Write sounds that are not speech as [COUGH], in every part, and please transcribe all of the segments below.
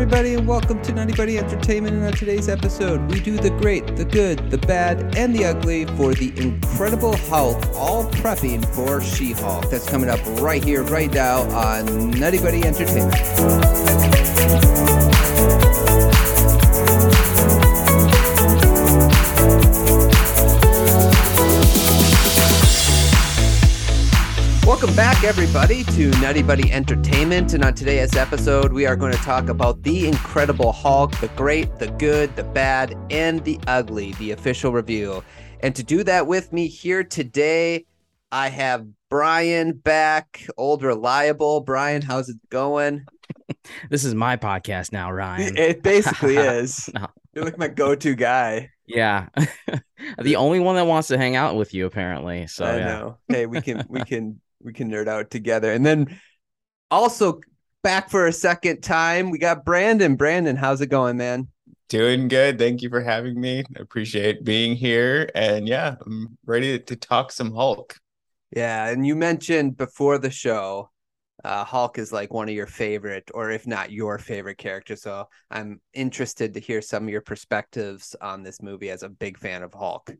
everybody, and welcome to Nutty Buddy Entertainment. And on today's episode, we do the great, the good, the bad, and the ugly for the Incredible Hulk, all prepping for She Hulk. That's coming up right here, right now on Nutty Buddy Entertainment. Welcome back, everybody, to Nutty Buddy Entertainment. And on today's episode, we are going to talk about The Incredible Hulk, the great, the good, the bad, and the ugly, the official review. And to do that with me here today, I have Brian back, old reliable. Brian, how's it going? [LAUGHS] This is my podcast now, Ryan. It basically [LAUGHS] is. [LAUGHS] No. You're like my go to guy. Yeah. the only one that wants to hang out with you, apparently. So, I yeah. know. Hey, we can, we can, we can nerd out together. And then also back for a second time, we got Brandon. Brandon, how's it going, man? Doing good. Thank you for having me. Appreciate being here. And yeah, I'm ready to talk some Hulk. Yeah, and you mentioned before the show, uh, Hulk is like one of your favorite, or if not your favorite character. So I'm interested to hear some of your perspectives on this movie as a big fan of Hulk.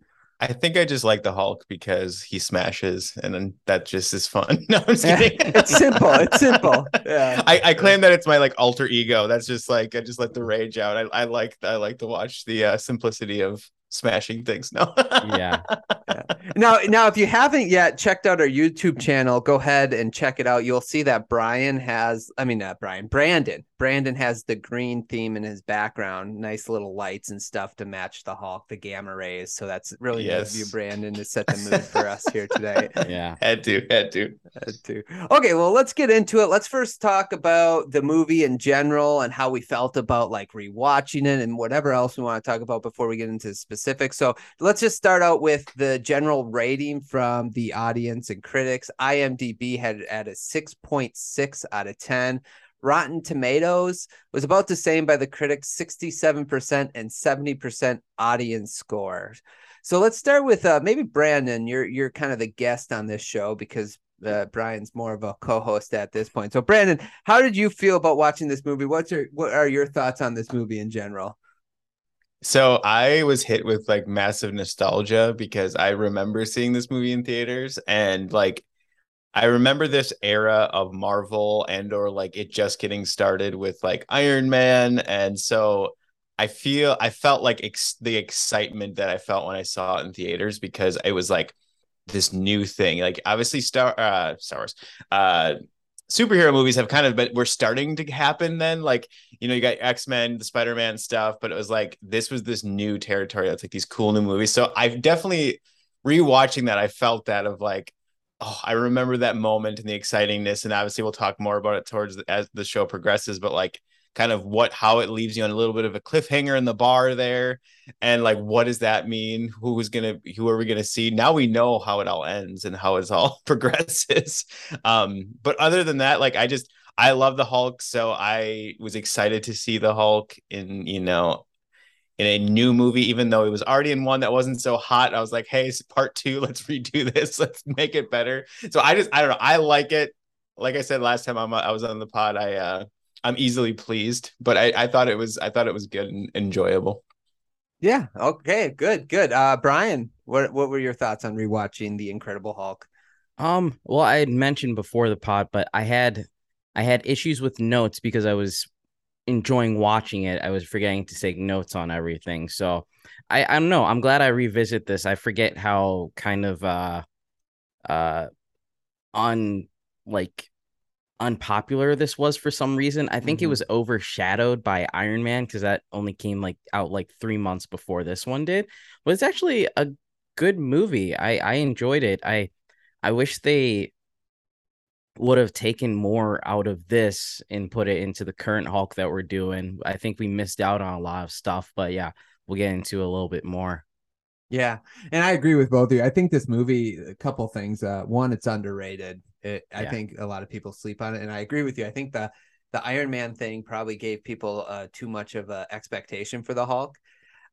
I think I just like the Hulk because he smashes and then that just is fun. [LAUGHS] No, I'm just kidding. it's simple. It's simple. [LAUGHS] Yeah. I, I claim that it's my like alter ego. That's just like I just let the rage out. I, I like I like to watch the uh, simplicity of smashing things. No. Yeah. [LAUGHS] Now, now, if you haven't yet checked out our YouTube channel, go ahead and check it out. You'll see that Brian has, I mean, not Brian, Brandon. Brandon has the green theme in his background, nice little lights and stuff to match the Hulk, the gamma rays. So that's really nice of you, Brandon, to set the mood for us here today. [LAUGHS] Yeah. had to, had to. had to. Okay, well, let's get into it. Let's first talk about the movie in general and how we felt about like rewatching it and whatever else we want to talk about before we get into specifics. So let's just start out with the general rating from the audience and critics. IMDb had at a 6.6 out of 10. Rotten Tomatoes was about the same by the critics, 67% and 70% audience score. So let's start with uh, maybe Brandon. You're you're kind of the guest on this show because uh, Brian's more of a co-host at this point. So Brandon, how did you feel about watching this movie? What's your what are your thoughts on this movie in general? So I was hit with like massive nostalgia because I remember seeing this movie in theaters and like I remember this era of Marvel and or like it just getting started with like Iron Man and so I feel I felt like ex- the excitement that I felt when I saw it in theaters because it was like this new thing like obviously Star uh Star Wars uh superhero movies have kind of been we're starting to happen then. Like you know you got x-men the spider-man stuff but it was like this was this new territory that's like these cool new movies. So i've definitely rewatching that i felt that of like oh i remember that moment and the excitingness. And obviously we'll talk more about it towards the, as the show progresses but like kind of what how it leaves you on a little bit of a cliffhanger in the bar there. And like what does that mean? Who is gonna who are we gonna see? Now we know how it all ends and how it all [LAUGHS] progresses. Um but other than that like i just i love the hulk. So i was excited to see the hulk in you know in a new movie even though it was already in one that wasn't so hot. I was like hey it's part two [LAUGHS] let's redo this. [LAUGHS] Let's make it better. So i just i don't know. I like it. Like i said last time I'm, i was on the pod i uh i'm easily pleased but i i thought it was i thought it was good and enjoyable Yeah. Okay. Good. Good. Uh, Brian, what what were your thoughts on rewatching The Incredible Hulk? Um, well, I had mentioned before the pod, but I had I had issues with notes because I was enjoying watching it. I was forgetting to take notes on everything. So I, I don't know. I'm glad I revisit this. I forget how kind of uh uh on like unpopular this was for some reason. I think it Mhm. was overshadowed by Iron Man because that only came like out like three months before this one did. But it's actually a good movie. I I enjoyed it. I I wish they would have taken more out of this and put it into the current Hulk that we're doing. I think we missed out on a lot of stuff, but yeah, we'll get into a little bit more. Yeah, and I agree with both of you. I think this movie, a couple things. Uh, one, it's underrated. It, I think a lot of people sleep on it, and I agree with you. I think the the Iron Man thing probably gave people uh, too much of a expectation for the Hulk.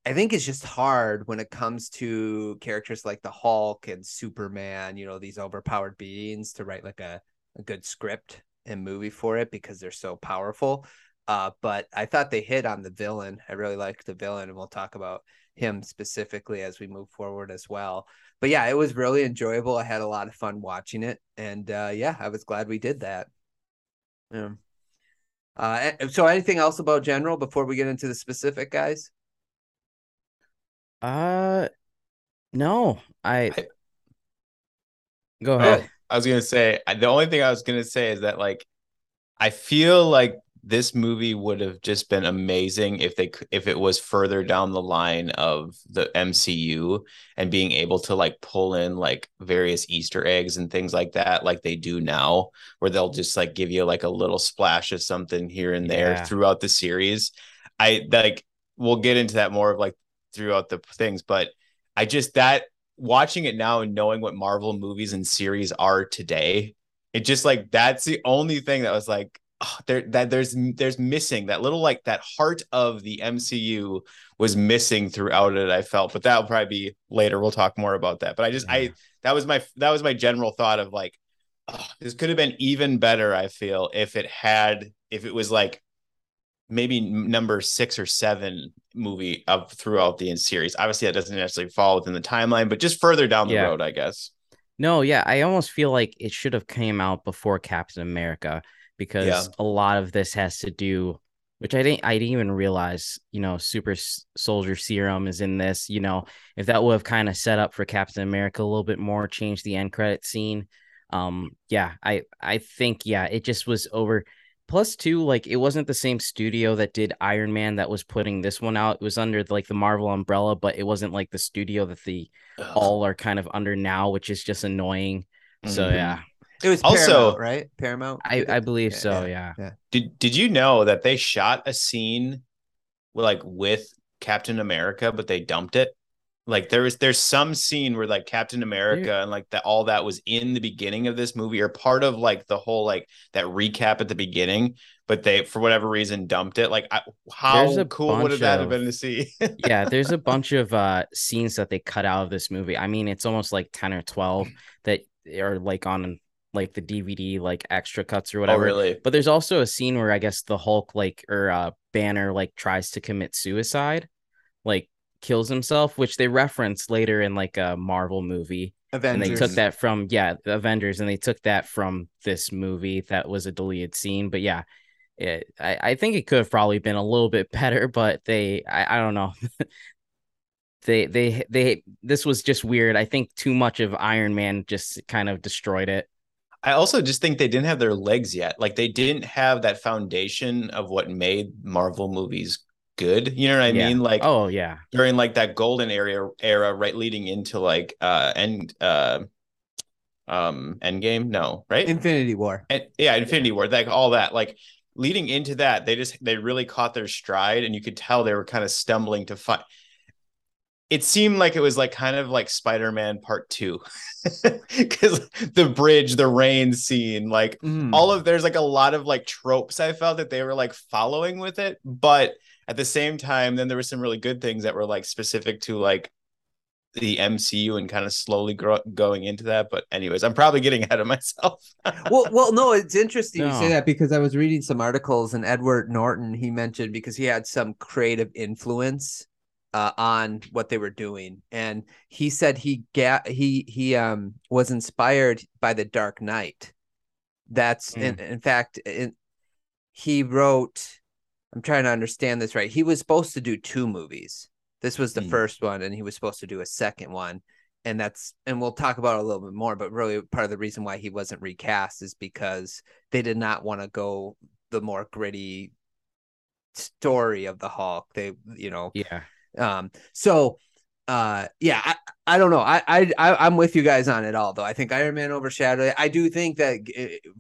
I think it's just hard when it comes to characters like the Hulk and Superman. You know, these overpowered beings to write like a, a good script and movie for it because they're so powerful. Uh, but I thought they hit on the villain. I really liked the villain, and we'll talk about him specifically as we move forward as well. But yeah, it was really enjoyable. I had a lot of fun watching it, and uh, yeah, I was glad we did that. Yeah. Uh, so anything else about general before we get into the specific guys? Uh, no, I, I- go Oh, ahead. I was gonna say the only thing I was gonna say is that like I feel like this movie would have just been amazing if they if it was further down the line of the MCU and being able to like pull in like various Easter eggs and things like that, like they do now, where they'll just like give you like a little splash of something here and there Yeah. throughout the series. I like we'll get into that more of like throughout the things, but I just that watching it now and knowing what Marvel movies and series are today, it just like that's the only thing that was like oh, [SIGHS] there that there's there's missing that little like that heart of the MCU was missing throughout it. I felt, but that'll probably be later. We'll talk more about that. But I just Yeah. I that was my that was my general thought of like oh, this could have been even better. I feel if it had if it was like maybe number six or seven movie of throughout the series. Obviously, that doesn't necessarily fall within the timeline, but just further down the Yeah. road, I guess. No, yeah, I almost feel like it should have came out before Captain America because Yeah. a lot of this has to do, which I didn't, I didn't even realize, you know, Super Soldier Serum is in this. You know, if that would have kind of set up for Captain America a little bit more, change the end credit scene. Um, yeah, I, I think, yeah, it just was over. Plus, two, like it wasn't the same studio that did Iron Man that was putting this one out. It was under like the Marvel umbrella, but it wasn't like the studio that the all are kind of under now, which is just annoying. So Mhm. yeah, It was Also- Paramount, right? Paramount. I, I believe Yeah, so. yeah. Yeah. Did Did you know that they shot a scene like with Captain America, but they dumped it? Like there was there's some scene where like Captain America and like that all that was in the beginning of this movie or part of like the whole like that recap at the beginning, but they for whatever reason dumped it. Like I, There's how a cool would bunch have that have been to see? [LAUGHS] yeah, there's a bunch of uh scenes that they cut out of this movie. I mean, it's almost like 10 or 12 that are like on like the DVD like extra cuts or whatever. oh whatever. really? But there's also a scene where I guess the Hulk like or uh Banner like tries to commit suicide, like kills himself, which they reference later in like a Marvel movie. Avengers. and they took that from yeah avengers and they took that from this movie that was a deleted scene but yeah it, I, I think it could have probably been a little bit [LAUGHS] better but they i, I don't know [LAUGHS] they they they this was just weird i think too much of iron man just kind of destroyed it I also just think they didn't have their legs yet. Like they didn't have that foundation of what made Marvel movies good. You know what I Yeah. mean? Like oh yeah during like that golden area era, right leading into like uh end uh um Endgame. No, right? Infinity War. and yeah, Infinity War, like all that. Like leading into that, they just they really caught their stride, and you could tell they were kind of stumbling to find. It seemed like it was like kind of like Spider-Man Part Two, [LAUGHS] because the bridge, the rain scene, like Mhm. all of there's like a lot of like tropes I felt that they were like following with it, but at the same time, then there were some really good things that were like specific to like the MCU and kind of slowly grow- going into that. But anyways, I'm probably getting ahead of myself. [LAUGHS] well, well, no, it's interesting you say that because I was reading some articles and Edward Norton he mentioned because he had some creative influence uh, on what they were doing, and he said he got he he um was inspired by the Dark Knight. That's in in fact, in, he wrote. I'm trying to understand this right. He was supposed to do two movies. This was the Hmm. first one, and he was supposed to do a second one and that's and we'll talk about it a little bit more but really part of the reason why he wasn't recast is because they did not want to go the more gritty story of the Hulk they you know yeah um so uh yeah I, I don't know. I, I I'm with you guys on it all though. I think Iron Man overshadowed it. I do think that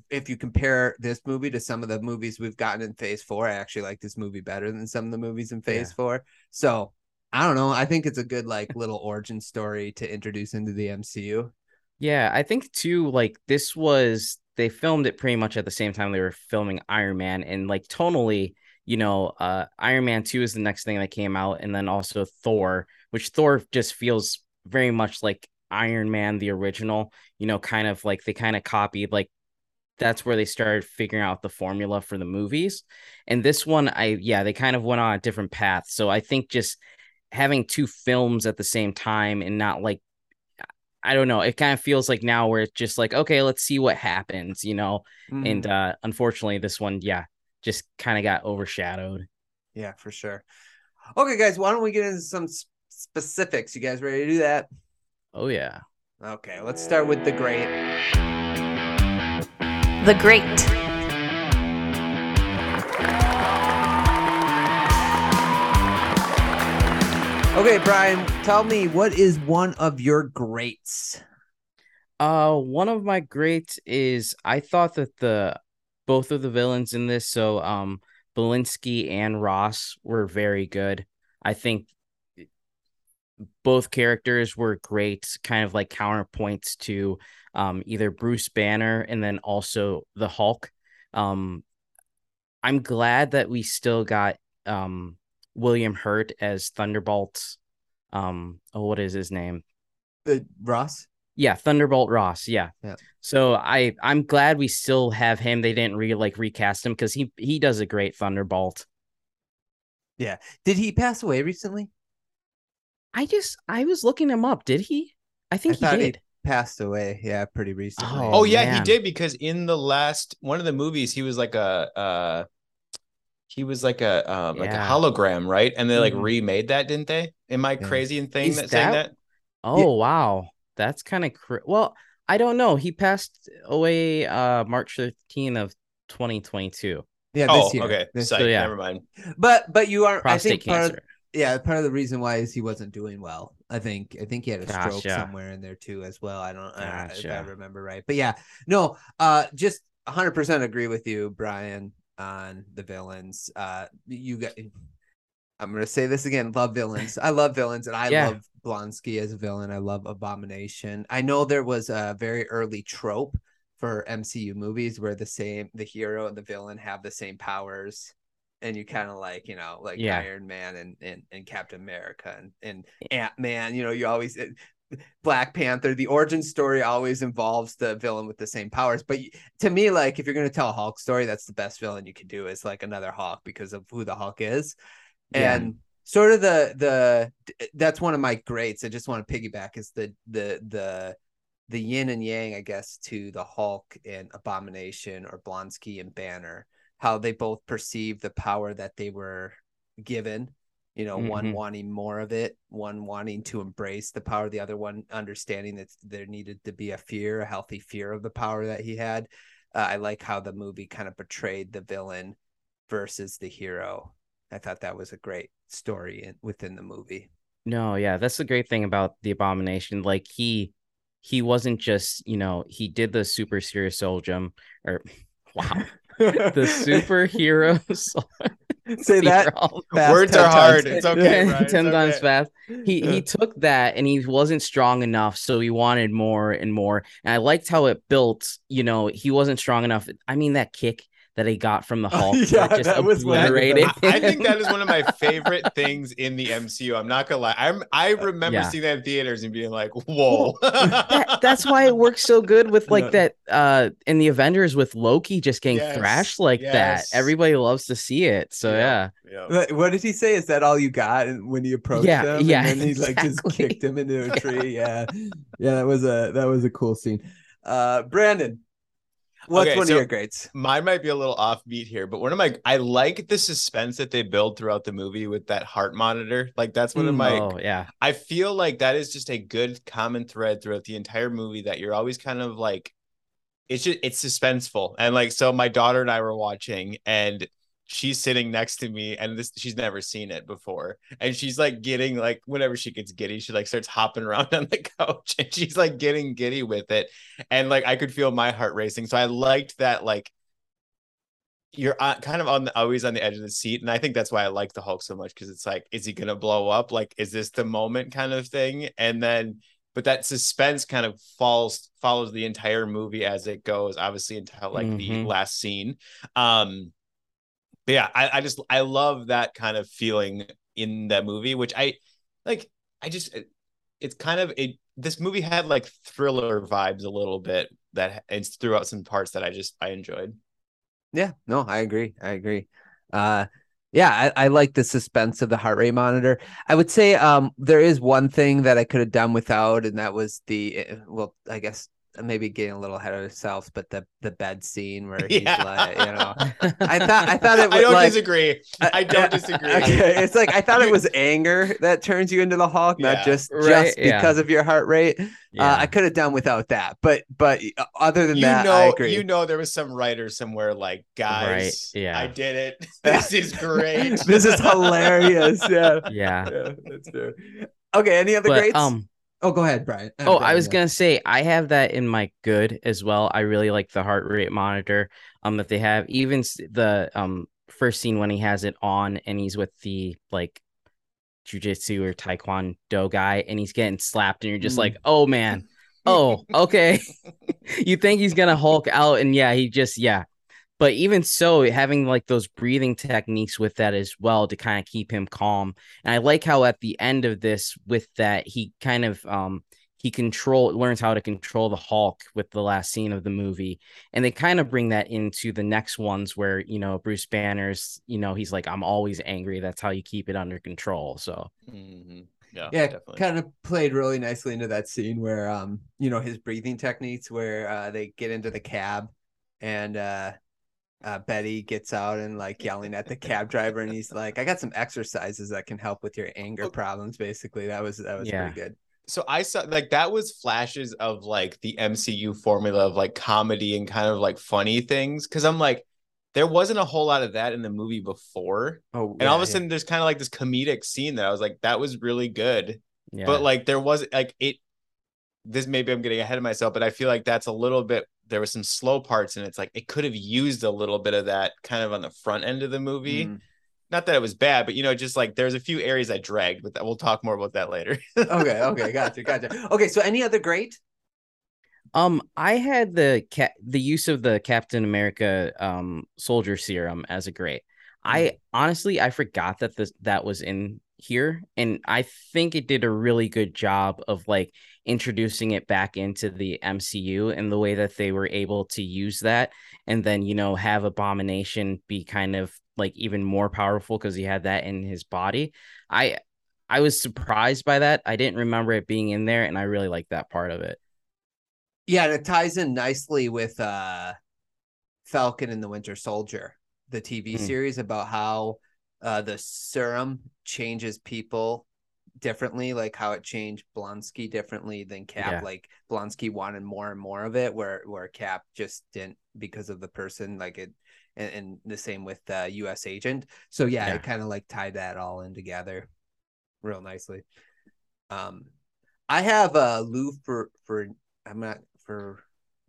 if you compare this movie to some of the movies we've gotten in phase 4 I actually like this movie better than some of the movies in phase Yeah. 4 so I don't know. I think it's a good like little origin story to introduce into the MCU Yeah, I think too, like this was they filmed it pretty much at the same time they were filming Iron Man and like tonally, you know, uh Iron Man 2 is the next thing that came out, and then also Thor, which Thor just feels very much like Iron Man the original, you know, kind of like they kind of copied like that's where they started figuring out the formula for the movies. And this one, I yeah, they kind of went on a different path. So I think just having two films at the same time and not like I don't know, it kind of feels like now where it's just like, okay, let's see what happens, you know. Mm. And uh unfortunately this one, yeah, just kind of got overshadowed. Yeah, for sure. Okay, guys, why don't we get into some specifics? You guys ready to do that? Oh yeah. Okay, let's start with the great. The Great. Okay, Brian, tell me what is one of your greats? Uh one of my greats is I thought that the both of the villains in this, so um Blonsky and Ross were very good. I think both characters were great, kind of like counterpoints to um, either Bruce Banner and then also the Hulk. Um, I'm glad that we still got um, William Hurt as Thunderbolt. Um, oh, what is his name? The Ross. Yeah, Thunderbolt Ross. Yeah. yeah. So I I'm glad we still have him. They didn't re like recast him because he he does a great Thunderbolt. Yeah. Did he pass away recently? I just I was looking him up. Did he? I think I he did. He passed away. Yeah, pretty recently. Oh, oh yeah, man. he did because in the last one of the movies, he was like a uh he was like a um yeah. like a hologram, right? And they like mm-hmm. remade that, didn't they? Am I yeah. crazy in thing that, saying that? Oh yeah. wow, that's kind of cr- well. I don't know. He passed away uh March 13 of 2022. Yeah. oh, year. okay. This, so, yeah. Never mind. But but you are. Prostate I think cancer. Part of, yeah, part of the reason why is he wasn't doing well. I think I think he had a Gosh, stroke yeah. somewhere in there too as well. I don't uh, if I remember right. But yeah, no, uh just 100% agree with you Brian on the villains. Uh you got I'm going to say this again, love villains. I love villains and I yeah. love Blonsky as a villain. I love Abomination. I know there was a very early trope for MCU movies where the same the hero and the villain have the same powers and you kind of like you know like yeah. Iron Man and, and and Captain America and and Ant Man. You know, you always eh, Black Panther. The origin story always involves the villain with the same powers. But to me, like if you're gonna tell a Hulk story, that's the best villain you can do is like another Hulk because of who the Hulk is, yeah. and sort of the the that's one of my greats. I just want to piggyback is the the the the yin and yang, I guess, to the Hulk and Abomination or Blonsky and Banner how they both perceive the power that they were given you know mm-hmm. one wanting more of it one wanting to embrace the power the other one understanding that there needed to be a fear a healthy fear of the power that he had uh, i like how the movie kind of portrayed the villain versus the hero i thought that was a great story in, within the movie no yeah that's the great thing about the abomination like he he wasn't just you know he did the super serious soldier or [LAUGHS] wow the [LAUGHS] superheroes. [LAUGHS] Say that. Words are hard. Times. It's okay. Right? Ten it's times okay. fast. He he took that and he wasn't strong enough, so he wanted more and more. And I liked how it built. You know, he wasn't strong enough. I mean, that kick that he got from the [LAUGHS] Hulk. yeah, just that was obliterated. I, I, think that is one of my [LAUGHS] favorite things in the MCU. I'm not gonna lie. I'm I remember yeah. seeing that in theaters and being like, "Whoa!" that, that's why it works so good with [LAUGHS] like that uh in the Avengers with Loki just getting yes, thrashed like yes. that. Everybody loves to see it. So yeah. yeah. What did he say? Is that all you got? And when he approached yeah, him, yeah, and then he exactly. like just kicked him into a tree. yeah, yeah, that was a that was a cool scene. Uh, Brandon, What's okay, one so of your greats? Mine might be a little offbeat here, but one of my I like the suspense that they build throughout the movie with that heart monitor. Like that's one of mm, my oh, yeah. I feel like that is just a good common thread throughout the entire movie that you're always kind of like it's just it's suspenseful. And like so my daughter and I were watching and she's sitting next to me and this she's never seen it before. And she's like getting like whenever she gets giddy she like starts hopping around [LAUGHS] on the couch and she's like getting giddy with it. And like i could feel my heart racing. So i liked that like you're kind of on the always on the edge of the seat. And i think that's why i like the hulk so much because it's like is he gonna blow up? Like is this the moment kind of thing? And then but that suspense kind of falls follows the entire movie as it goes obviously until like mm-hmm. the last scene. Um but yeah, I, I just I love that kind of feeling in that movie, which I like. I just it, it's kind of it. This movie had like thriller vibes a little bit that and threw out some parts that I just I enjoyed. Yeah, no, I agree. I agree. Uh yeah, I, I like the suspense of the heart rate monitor. I would say um there is one thing that I could have done without, and that was the eh, well, I guess maybe getting a little ahead of ourselves, but the the bed scene [LAUGHS] where he's Yeah. like, you know, [LAUGHS] I thought I thought it was I don't like disagree. I don't disagree. Okay, it's like I thought it [LAUGHS] was anger that turns you into the Hulk, not just Right, just yeah. because of your heart rate. Yeah. Uh, I could have done without that, but but uh, other than You that, know, I agree. you know, there was some writer somewhere like, guys, Right, yeah. I did it. This is great. this is hilarious. Yeah, yeah. yeah, that's true. Okay, any other But greats? um oh, go ahead, Brian. Uh, Oh, I was yeah. gonna say I have that in my good as well. I really like the heart rate monitor um that they have. Even the um first scene when he has it on and he's with the like jujitsu or taekwondo guy and he's getting slapped and you're just Mm. like, oh man, [LAUGHS] oh okay. [LAUGHS] [LAUGHS] you think he's gonna Hulk out and yeah, he just yeah. But even so, having like those breathing techniques with that as well to kind of keep him calm. And I like how at the end of this, with that, he kind of um he control learns how to control the Hulk with the last scene of the movie. And they kind of bring that into the next ones where, you know, Bruce Banner's, you know, he's like, I'm always angry. That's how you keep it under control. So Mhm. Yeah, yeah, definitely. kind of played really nicely into that scene where um, you know, his breathing techniques where uh they get into the cab and uh uh Betty gets out and like yelling at the [LAUGHS] cab driver and he's like, I got some exercises that can help with your anger problems. Basically, that was that was Yeah. pretty good. so I saw like that was flashes of like the MCU formula of like comedy and kind of like funny things. Cause I'm like, there wasn't a whole lot of that in the movie before. Oh, And all of a sudden there's kind of like this comedic scene that I was like, that was really good. yeah. But like there was like it this maybe I'm getting ahead of myself, but I feel like that's a little bit there was some slow parts and it's like it could have used a little bit of that kind of on the front end of the movie. Mm. Not that it was bad, but you know, just like there's a few areas I dragged, but that, we'll talk more about that later. [LAUGHS] okay, okay, gotcha, gotcha. Okay, so any other great? Um, I had the cat the use of the Captain America um soldier serum as a great. I honestly I forgot that this that was in here, and I think it did a really good job of like introducing it back into the MCU and the way that they were able to use that, and then you know have Abomination be kind of like even more powerful because he had that in his body. I I was surprised by that. I didn't remember it being in there, and I really like that part of it. Yeah, and it ties in nicely with uh Falcon and the Winter Soldier, the TV Mm. series about how uh the serum changes people differently, like how it changed Blonsky differently than Cap. Yeah. Like Blonsky wanted more and more of it, where where Cap just didn't because of the person, like it and, and the same with uh US agent. So yeah, Yeah. it kind of like tied that all in together real nicely. Um I have uh Lou for for I'm not for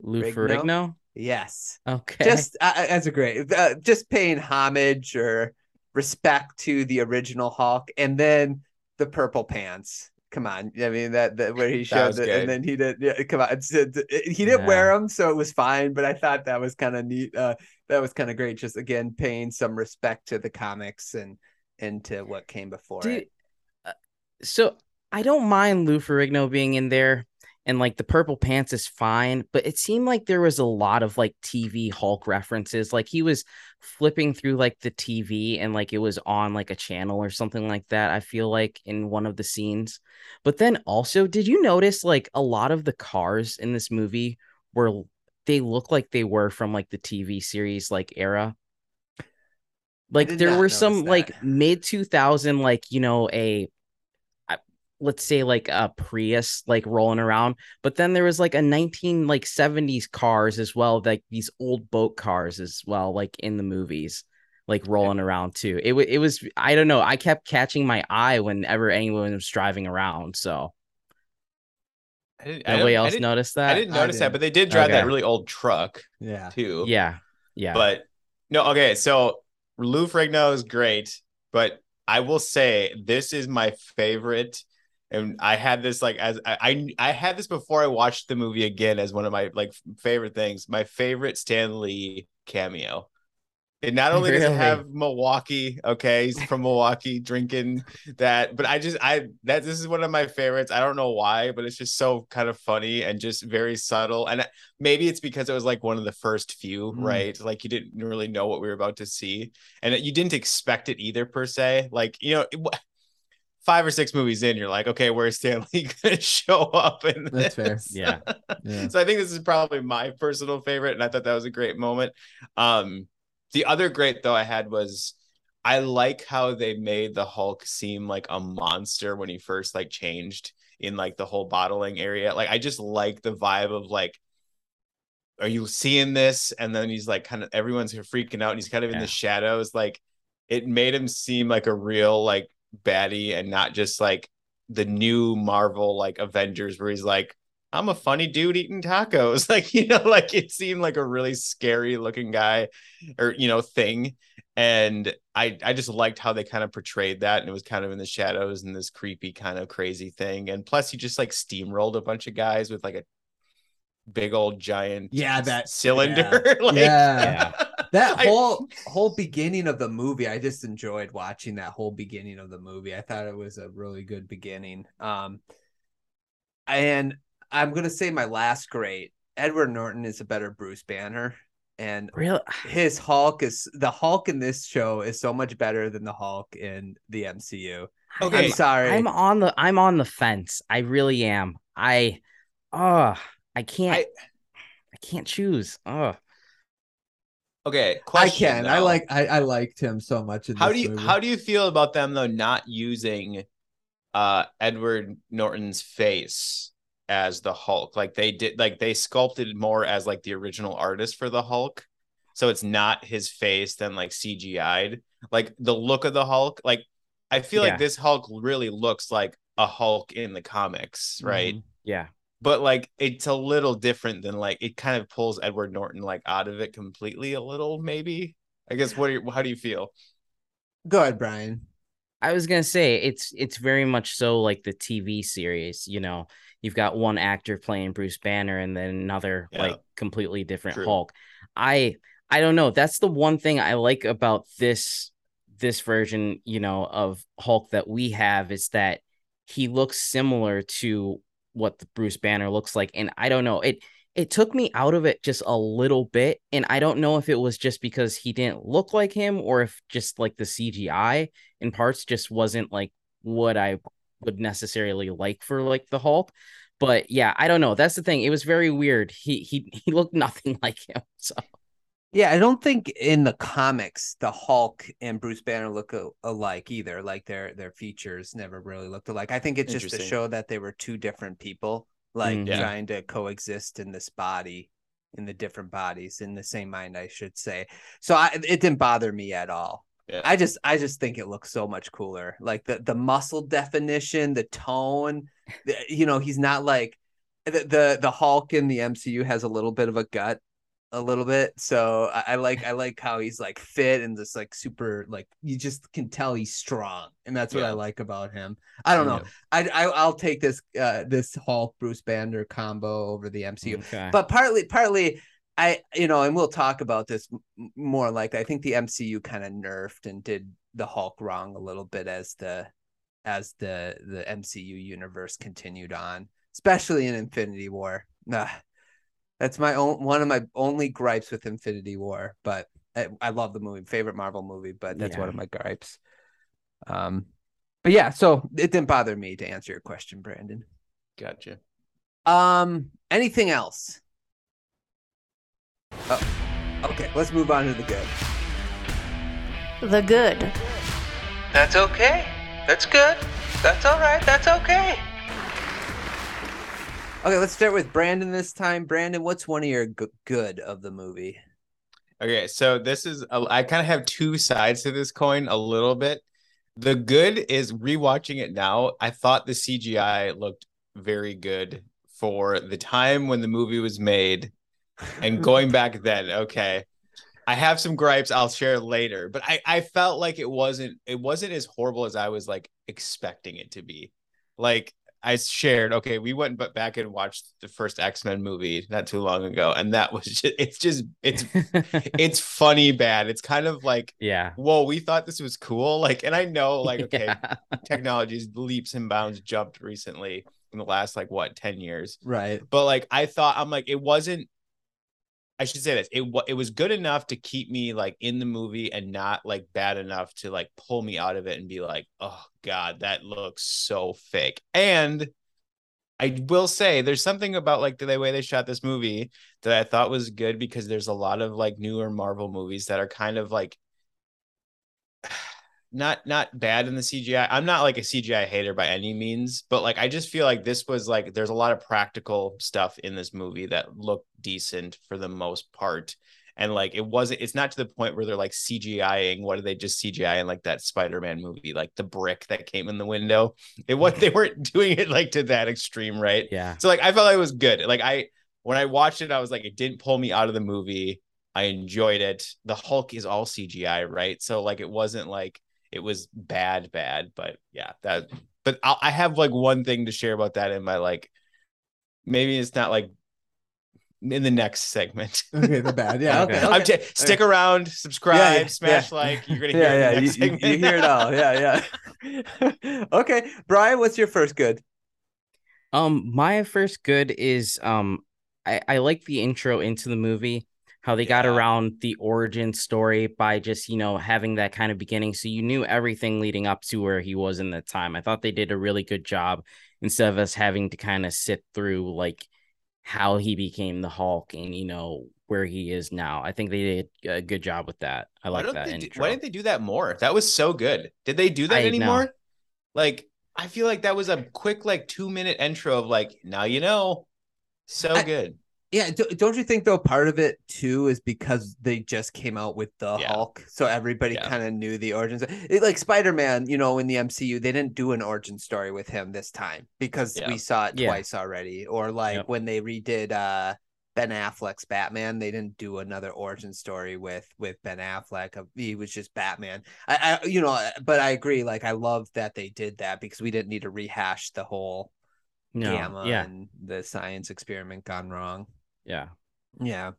Lou Rigno? Ferrigno? yes Okay. just uh, uh, as a great uh, just paying homage or respect to the original Hulk and then the purple pants. Come on. I mean that, that where he [LAUGHS] showed it and then he did yeah come on. It's, it's- it- he didn't wear them so it was fine but I thought that was kind of neat uh that was kind of great just again paying some respect to the comics and and to what came before Dude, it. uh, so I don't mind Lou Ferrigno being in there, and like the purple pants is fine, but it seemed like there was a lot of like TV Hulk references. Like he was flipping through like the TV and like it was on like a channel or something like that. I feel like in one of the scenes. But then also, did you notice like a lot of the cars in this movie were they look like they were from like the TV series like era? Like there were some that. like mid 2000 like you know a let's say like a Prius like rolling around but then there was like a 19 like 70s cars as well like these old boat cars as well like in the movies like rolling around too it, wa- it was I don't know I kept catching my eye whenever anyone was driving around so I didn't, I nobody I else didn't- noticed that I didn't I notice that, but they did drive that really old truck yeah too. yeah yeah But no, okay. So Lou Ferrigno is great, but I will say this is my favorite. And I had this like as I, I I had this before I watched the movie again as one of my like favorite things. My favorite Stan Lee cameo. It not only does it have Milwaukee, okay, he's from Milwaukee drinking that, but I just I that this is one of my favorites. I don't know why, but it's just so kind of funny and just very subtle. And maybe it's because it was like one of the first few, Mm. right? Like you didn't really know what we were about to see, and you didn't expect it either per se. Like you know. It, Five or six movies in, you're like, okay, where's Stan Lee [LAUGHS] gonna show up? In That's fair. this? Yeah. Yeah. so I think this is probably my personal favorite, and I thought that was a great moment. Um, the other great though I had was I like how they made the Hulk seem like a monster when he first like changed in like the whole bottling area. Like I just like the vibe of like, are you seeing this? And then he's like kind of everyone's freaking out, and he's kind of in the shadows. Like it made him seem like a real like baddie and not just like the new Marvel like Avengers where he's like, I'm a funny dude eating tacos. [LAUGHS] Like, you know, like it seemed like a really scary looking guy or, you know, thing. And I I just liked how they kind of portrayed that. And it was kind of in the shadows and this creepy kind of crazy thing. And plus he just like steamrolled a bunch of guys with like a big old giant Yeah, that- cylinder. [LAUGHS] like, Yeah. That I- whole whole beginning of the movie, I just enjoyed watching that whole beginning of the movie. I thought it was a really good beginning. Um, and I'm gonna say my last great. Edward Norton is a better Bruce Banner, and Really? his Hulk is the Hulk in this show is so much better than the Hulk in the MCU. Okay. I'm sorry. I'm on the I'm on the fence. I really am. I oh I can't I, I- can't choose. Oh okay. I Question, can. I like. I, I liked him so much. In how this do you movie. how do you feel about them though not using uh Edward Norton's face as the Hulk like they did like they sculpted more as like the original artist for the Hulk so it's not his face then like CGI'd like the look of the Hulk like I feel Yeah. like this Hulk really looks like a Hulk in the comics right Mhm. yeah. But like it's a little different than like it kind of pulls Edward Norton like out of it completely a little maybe I guess what are you, how do you feel Go ahead, Brian. I was gonna say it's it's very much so like the TV series, you know. You've got one actor playing Bruce Banner and then another Yeah. like completely different True. Hulk. I I don't know. That's the one thing I like about this this version, you know, of Hulk that we have is that he looks similar to what the Bruce Banner looks like. And I don't know, it it took me out of it just a little bit. And I don't know if it was just because he didn't look like him or if just like the CGI in parts just wasn't like what I would necessarily like for like the Hulk. But yeah, I don't know. That's the thing. It was very weird. He he [LAUGHS] he looked nothing [LAUGHS] like him. So Yeah, I don't think in the comics the Hulk and Bruce Banner look a- alike either. Like their their features never really looked alike. I think it's just to show that they were two different people, like Mm. Yeah. trying to coexist in this body, in the different bodies, in the same mind, I should say. So I, it didn't bother me at all. Yeah. I just I just think it looks so much cooler. Like the the muscle definition, the tone. the- you know, he's not like the, the the Hulk in the MCU has a little bit of a gut, a little bit. So I, I like I like how he's like fit and just like super like you just can tell he's strong, and that's what I like about him. I don't know. I, I I'll take this uh this Hulk Bruce Banner combo over the MCU okay. but partly partly i you know and we'll talk about this more like i think the mcu kind of nerfed and did the hulk wrong a little bit as the as the the mcu universe continued on especially in infinity war nah, that's my own one of my only gripes with infinity war but i, I love the movie favorite marvel movie but that's one of my gripes um but yeah so it didn't bother me to answer your question brandon Gotcha. um, anything else? Oh, okay. Let's move on to the good. The good. That's okay. That's good. That's all right. That's okay. Okay, let's start with Brandon this time. Brandon, what's one of your g- good of the movie? Okay, so this is a, I kind of have two sides to this coin a little bit. The good is rewatching it now. I thought the CGI looked very good for the time when the movie was made and [LAUGHS] going back then. Okay. I have some gripes I'll share later, but I I felt like it wasn't it wasn't as horrible as I was like expecting it to be. Like I shared. Okay, we went but back and watched the first X Men movie not too long ago, and that was just it's just it's [LAUGHS] it's funny bad. It's kind of like yeah. whoa, we thought this was cool. Like, and I know [LAUGHS] like okay, Yeah. technology's leaps and bounds jumped recently in the last like what ten years, Right. but like I thought I'm like it wasn't. I should say this. It it was good enough to keep me like in the movie and not like bad enough to like pull me out of it and be like, oh god, that looks so fake. And I will say there's something about like the way they shot this movie that I thought was good because there's a lot of like newer Marvel movies that are kind of like not not bad in the CGI. I'm not like a CGI hater by any means, but like I just feel like this was like there's a lot of practical stuff in this movie that looked decent for the most part. And like it wasn't it's not to the point where they're like CGIing what did they just CGI in like that Spider-Man movie, like the brick that came in the window. It was they weren't doing it like to that extreme, right? Yeah. So like I felt like it was good. Like I when I watched it, I was like, it didn't pull me out of the movie. I enjoyed it. The Hulk is all CGI, right? So like it wasn't like it was bad, bad, but yeah, that. But I'll, I have like one thing to share about that in my like, maybe it's not like in the next segment. [LAUGHS] Okay, the bad. Yeah. Okay. [LAUGHS] Okay. I'm okay. t- stick around, subscribe, Yeah, yeah, smash yeah. like. You're gonna [LAUGHS] hear yeah, it yeah. in the You, you, you hear it all. Yeah, yeah. okay, Brian, what's your first good? Um, my first good is um, I I like the intro into the movie. How they got around the origin story by just you know having that kind of beginning, so you knew everything leading up to where he was in the time. I thought they did a really good job instead of us having to kind of sit through like how he became the Hulk and you know where he is now. I think they did a good job with that. I like that they do- why didn't they do that more? That was so good. Did they do that I know. anymore? Like, I feel like that was a quick, like two minute intro of like, now you know. So I- good. Yeah, do, don't you think though part of it too is because they just came out with the Yeah. Hulk, so everybody Yeah. kind of knew the origins. It, like Spider Man, you know, in the MCU, they didn't do an origin story with him this time because Yeah. we saw it Yeah. twice already. Or like Yep. when they redid uh Ben Affleck's Batman, they didn't do another origin story with with Ben Affleck. Uh, He was just Batman. I, I you know, but I agree. Like I love that they did that because we didn't need to rehash the whole no, gamma yeah, and the science experiment gone wrong. Yeah, Yeah.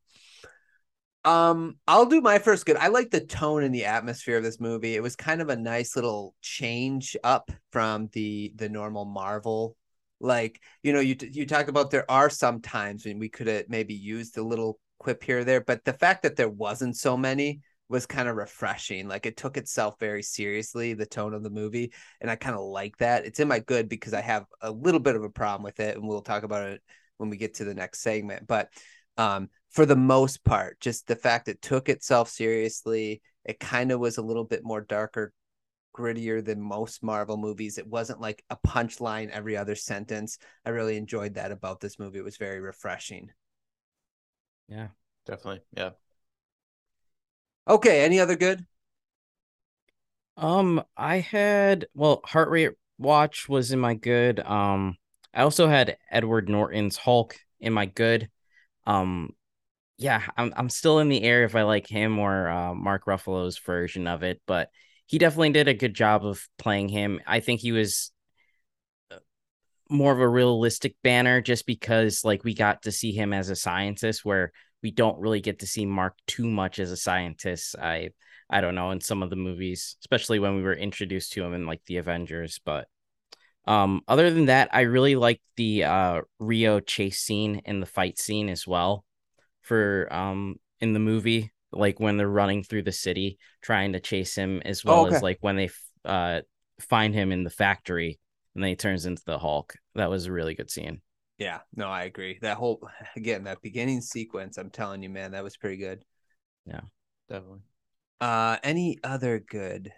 Um, I'll do my first good. I like the tone and the atmosphere of this movie. It was kind of a nice little change up from the the normal Marvel. Like, you know, you you talk about there are some times when we could have maybe used a little quip here or there, but the fact that there wasn't so many was kind of refreshing. Like it took itself very seriously, the tone of the movie, and I kind of like that. It's in my good because I have a little bit of a problem with it, and we'll talk about it when we get to the next segment. But um, for the most part, just the fact it took itself seriously, it kind of was a little bit more darker, grittier than most Marvel movies. It wasn't like a punchline every other sentence. I really enjoyed that about this movie. It was very refreshing. yeah. Definitely. Yeah. Okay, any other good? Um, I had well, heart rate watch was in my good. Um, I also had Edward Norton's Hulk in my good. Um, yeah, I'm I'm still in the air if I like him or uh, Mark Ruffalo's version of it, but he definitely did a good job of playing him. I think he was uh, more of a realistic banner just because like we got to see him as a scientist where we don't really get to see Mark too much as a scientist. I I don't know in some of the movies, especially when we were introduced to him in like the Avengers. But um, other than that, I really like the uh Rio chase scene and the fight scene as well for um in the movie, like when they're running through the city trying to chase him, as well as okay. like when they f- uh find him in the factory and then he turns into the Hulk. That was a really good scene. Yeah, no, I agree. That whole [SIGHS] again, that beginning sequence, I'm telling you, man, that was pretty good. Yeah, definitely. Uh any other good?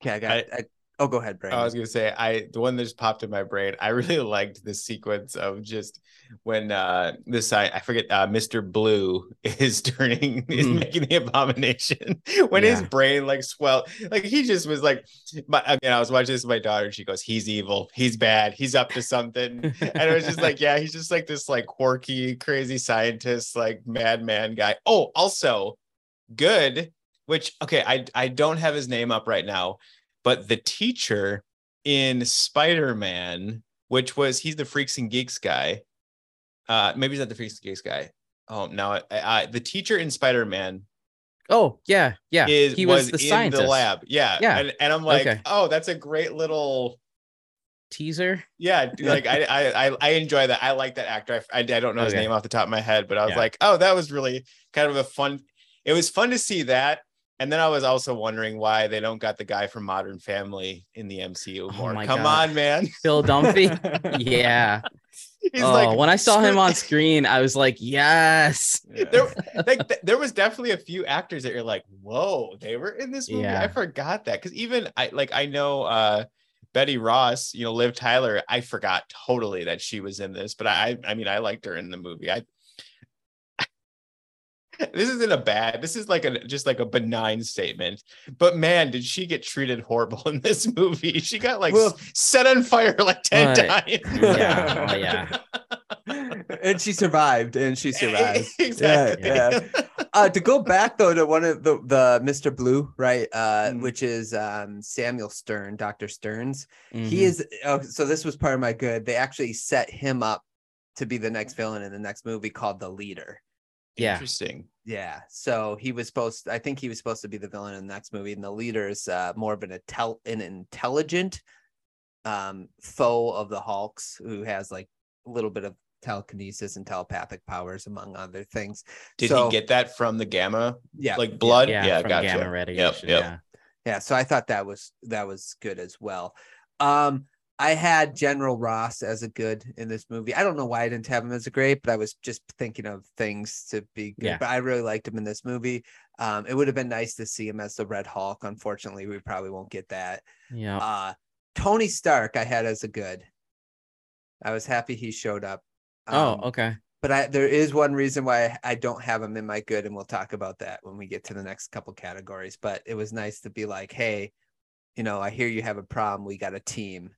Okay, I got I- I, oh go ahead, Brandon. I was gonna say I the one that just popped in my brain. I really [LAUGHS] liked the sequence of just when uh this I, I forget uh Mr. Blue [LAUGHS] is turning is Mm. making the abomination [LAUGHS] when his brain like swell like he just was like my again I was watching this with my daughter and she goes he's evil he's bad he's up to something and it was just like yeah he's just like this like quirky crazy scientist like madman guy oh also good which okay I I don't have his name up right now but the teacher in Spider-Man, which was he's the Freaks and Geeks guy. Uh, maybe he's not the Freaks and Geeks guy. Oh, no, I, I, the teacher in Spider-Man Oh yeah, yeah. is he was, was, the in scientist. the lab. Yeah, Yeah. And, and I'm like, Okay. oh, that's a great little. Teaser. Yeah, [LAUGHS] like I, I I enjoy that. I like that actor. I, I, I don't know his Okay. name off the top of my head, but I was Yeah. like, oh, that was really kind of a fun. It was fun to see that, and then I was also wondering why they don't got the guy from Modern Family in the MCU Oh more. my Come God. on, man. [LAUGHS] Phil Dunphy. [LAUGHS] yeah. He's oh, like, when I saw him on screen, I was like, yes. [LAUGHS] there, like th- there was definitely a few actors that you're like, whoa, they were in this movie. Yeah. I forgot that because even I like I know uh Betty Ross, you know, Liv Tyler. I forgot totally that she was in this, but I I mean I liked her in the movie. I this isn't a bad this is like a just like a benign statement but man did she get treated horrible in this movie she got like Well- set on fire like 10 Right. times Yeah, oh, yeah. [LAUGHS] and she survived, and she survived. [LAUGHS] exactly Yeah, uh, to go back though to one of the the Mr. Blue, right? Uh, Mm. which is um Samuel Stern, Doctor Sterns. Mhm. He is. Oh, so this was part of my good. They actually set him up to be the next villain in the next movie called The Leader. Yeah. interesting Yeah. So he was supposed. I think he was supposed to be the villain in the next movie, and the leader is uh, more of an intel, an intelligent um foe of the Hulks who has like a little bit of telekinesis and telepathic powers among other things. did So- he get that from the gamma Yeah. like blood yeah, yeah, from gotcha gamma yep, yep. Yeah. yeah so i thought that was that was good as well um i had general ross as a good in this movie i don't know why i didn't have him as a great but i was just thinking of things to be good Yeah. but i really liked him in this movie um it would have been nice to see him as the red hulk unfortunately we probably won't get that Yeah. uh tony stark i had as a good i was happy he showed up oh, Um, okay. but I there is one reason why I- I don't have him in my good, and we'll talk about that when we get to the next couple categories. But it was nice to be like, hey, you know, I hear you have a problem. We got a team.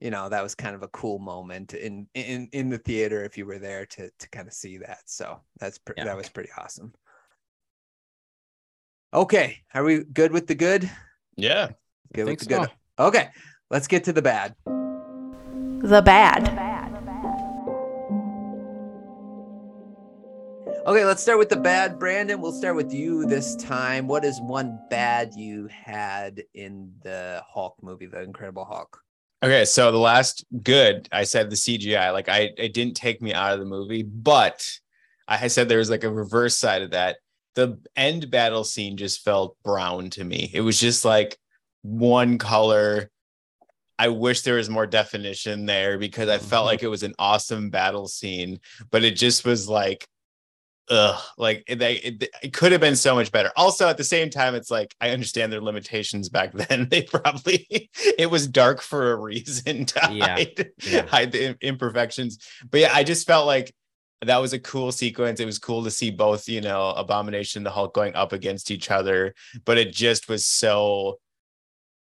You know, that was kind of a cool moment in in in the theater if you were there to to kind of see that. So that's pre- Yeah. that was pretty awesome. Okay, are we good with the good? yeah Good with think the good. Okay, let's get to the bad. The bad. Okay, let's start with the bad. Brandon, we'll start with you this time. What is one bad you had in the Hulk movie, The Incredible Hulk? Okay, so the last good, I said the CGI, like I it didn't take me out of the movie, but I said there was like a reverse side of that. The end battle scene just felt brown to me. It was just like one color. I wish there was more definition there because I felt Mhm. like it was an awesome battle scene, but it just was like ugh, like they, it, it could have been so much better. Also, at the same time, it's like I understand their limitations back [LAUGHS] then. They probably it was dark for a reason [LAUGHS] to Yeah, hide, yeah. hide the imperfections. But yeah, I just felt like that was a cool sequence. It was cool to see both, you know, Abomination, and the Hulk going up against each other, but it just was so.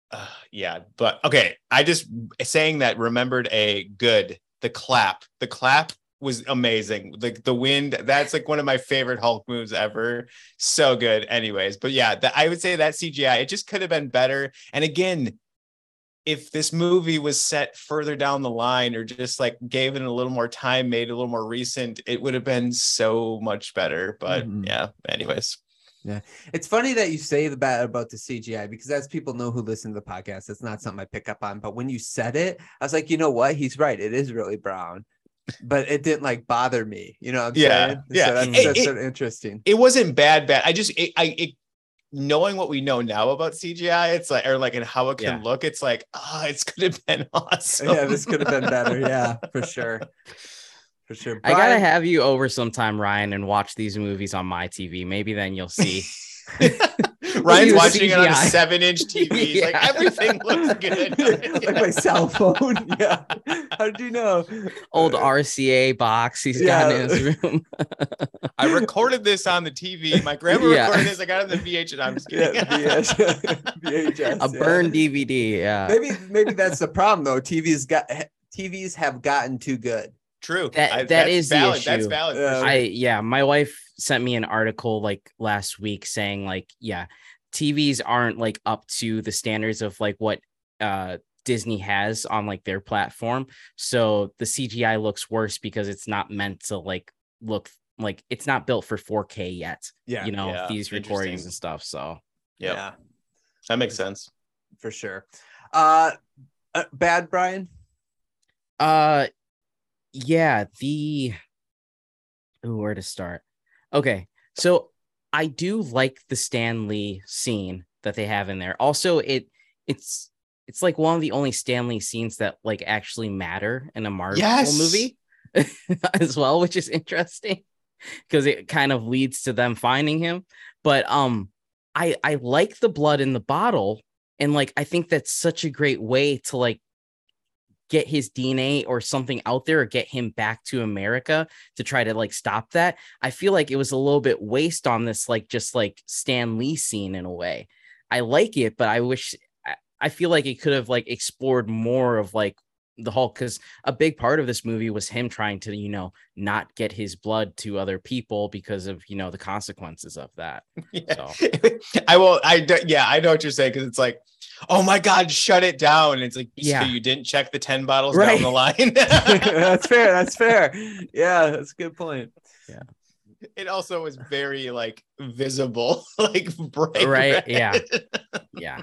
Uh, yeah, but okay. I just saying that remembered a good the clap. The clap was amazing. Like the wind, that's like one of my favorite Hulk moves ever. So good. Anyways, but yeah, that I would say that CGI, it just could have been better. And again, if this movie was set further down the line or just like gave it a little more time, made it a little more recent, it would have been so much better. But Mhm. yeah, anyways. Yeah. It's funny that you say the bad about the CGI because as people know who listen to the podcast, it's not something I pick up on. But when you said it, I was like, you know what? He's right. It is really brown. But it didn't like bother me. You know what I'm Yeah, saying? yeah. So that's, It- that's it- sort of interesting. It wasn't bad, bad. I just it, I it knowing what we know now about CGI, it's like or like and how it can Yeah. look, it's like, oh, it's could have been [LAUGHS] awesome. Yeah, this could have been better. Yeah, for sure. For sure. I gotta have you over sometime, Ryan, and watch these movies on my TV. Maybe then you'll see. [LAUGHS] Ryan's Use watching it on a seven inch TV. He's like, everything looks [LAUGHS] good. like my cell phone. [LAUGHS] Yeah. How did you know? Old uh, RCA box he's got in his room. [LAUGHS] I recorded this on the TV. My grandma Yeah. recorded this. I got it on the VH. And I'm just Yeah, kidding. VHS. VHS, A yeah. burned DVD. Yeah. Maybe maybe that's the problem though. TV's got TVs have gotten too good. True. That- I- that that's is the valid. That's valid. for Yeah. sure. I yeah, my wife sent me an article like last week saying like yeah, TVs aren't like up to the standards of like what uh Disney has on like their platform. So the CGI looks worse because it's not meant to like look like it's not built for 4K yet. Yeah. you know, Yeah, these recordings and stuff. So Yep. Yeah, That makes sense. for sure. Uh, uh bad Brian. uh yeah, the Ooh, where to start? Okay. So I do like the Stan Lee scene that they have in there. Also, it it's it's like one of the only Stan Lee scenes that like actually matter in a Marvel Yes. movie [LAUGHS] as well, which is interesting because it kind of leads to them finding him. But um I I like the blood in the bottle and like I think that's such a great way to like get his DNA or something out there or get him back to America to try to like stop that. I feel like it was a little bit waste on this like just like Stan Lee scene in a way. I like it, but I wish I, feel like it could have like explored more of like the Hulk because a big part of this movie was him trying to, you know, not get his blood to other people because of, you know, the consequences of that. [LAUGHS] Yeah. [LAUGHS] I will. I do, yeah, I know what you're saying because it's like, oh my god, shut it down. And it's like, Yeah. so you didn't check the ten bottles Right. down the line. [LAUGHS] that's fair. That's fair. Yeah, that's a good point. Yeah. It also was very like visible, like bright Right, red. yeah. Yeah.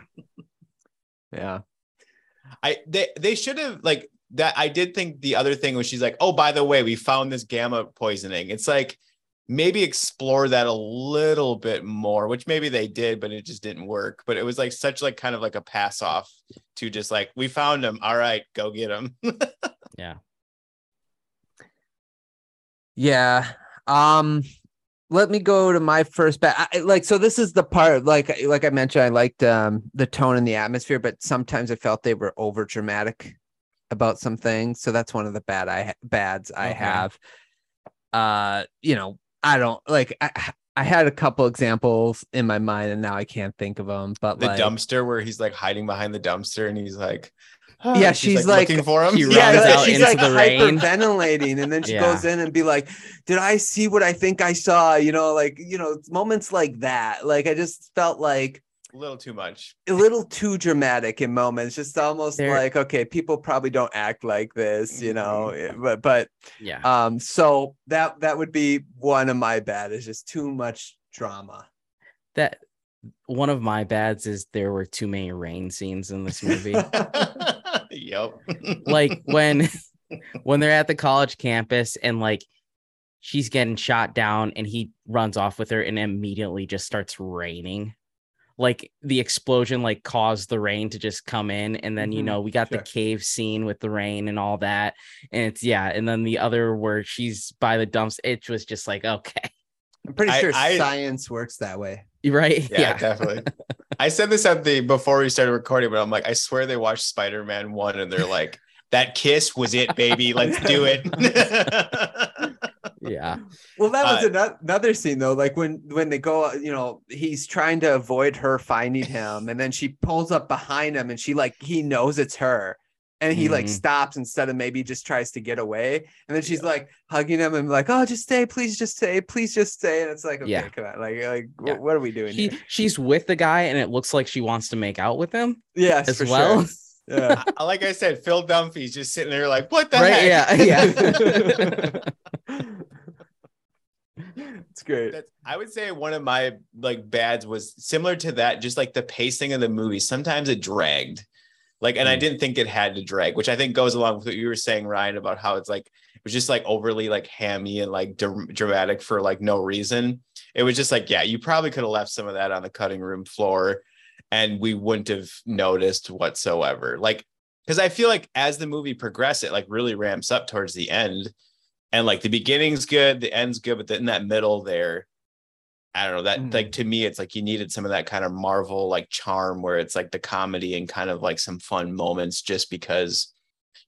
Yeah. I they they should have like that. I did think the other thing was she's like, oh, by the way, we found this gamma poisoning. It's like maybe explore that a little bit more, which maybe they did, but it just didn't work. But it was like such like kind of like a pass off to just like we found him. All right, go get him. [LAUGHS] Yeah. Yeah. Um let me go to my first bet. I, like so this is the part like like I mentioned I liked um the tone and the atmosphere but sometimes I felt they were over dramatic about some things. So that's one of the bad I bads I Okay. have. Uh you know, I don't like I I had a couple examples in my mind and now I can't think of them but the like dumpster where he's like hiding behind the dumpster and he's like, Yeah, she's like- looking for him. He yeah, runs out she's into like the rain. hyperventilating, and then she [LAUGHS] Yeah. goes in and be like, "Did I see what I think I saw?" You know, like you know, moments like that. Like I just felt like a little too much. a little too dramatic in moments. Just almost There- like, okay, people probably don't act like this, you know. But but Yeah. um, so that that would be one of my bad. Is just too much drama. that one of my bads is there were too many rain scenes in this movie. [LAUGHS] yep. [LAUGHS] like when [LAUGHS] when they're at the college campus and like she's getting shot down and he runs off with her and immediately just starts raining. Like the explosion like caused the rain to just come in and then you Mhm, know we got sure. the cave scene with the rain and all that and it's yeah and then the other where she's by the dumps it was just like okay I'm pretty I- sure I- science works that way. right yeah, definitely. [LAUGHS] I said this at the before we started recording, but I'm like, I swear they watched Spider Man one and they're like, that kiss was it, baby. Let's do it. [LAUGHS] yeah Well, that was Uh, ano- another scene though. Like when when they go, you know, he's trying to avoid her finding him, and then she pulls up behind him, and she like he knows it's her, and he like Mhm. stops instead of maybe just tries to get away, and then she's like hugging him and like, oh, just stay, please, just stay, please, just stay, and it's like, okay, Yeah. come on, like like Yeah. what are we doing she here? she's with the guy and it looks like she wants to make out with him Yes, as for well. Sure. [LAUGHS] Yeah. Like I said, Phil Dunphy's just sitting there like, what the right heck? yeah yeah [LAUGHS] it's great. That's, I would say one of my like bads was similar to that, just like the pacing of the movie. Sometimes it dragged. Like, and I Mm. didn't think it had to drag, which I think goes along with what you were saying, Ryan, about how it's like it was just like overly like hammy and like dr- dramatic for like no reason. It was just like, yeah, you probably could have left some of that on the cutting room floor and we wouldn't have noticed whatsoever. Like, because I feel like as the movie progresses, it like really ramps up towards the end. And like the beginning's good, the end's good, but then in that middle there, I don't know that Mhm. like to me, it's like you needed some of that kind of Marvel like charm where it's like the comedy and kind of like some fun moments just because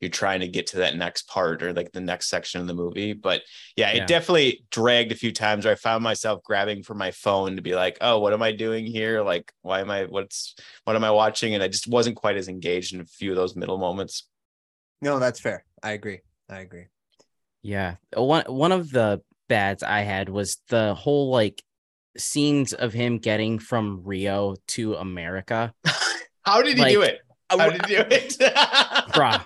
you're trying to get to that next part or like the next section of the movie. But yeah, it definitely dragged a few times where I found myself grabbing for my phone to be like, oh, what am I doing here? Like, why am I what's what am I watching? And I just wasn't quite as engaged in a few of those middle moments. No, that's fair. I agree. I agree. Yeah. One one of the bads I had was the whole like scenes of him getting from Rio to America. [LAUGHS] How did he Like, uh, do it? How did you do it? Bruh.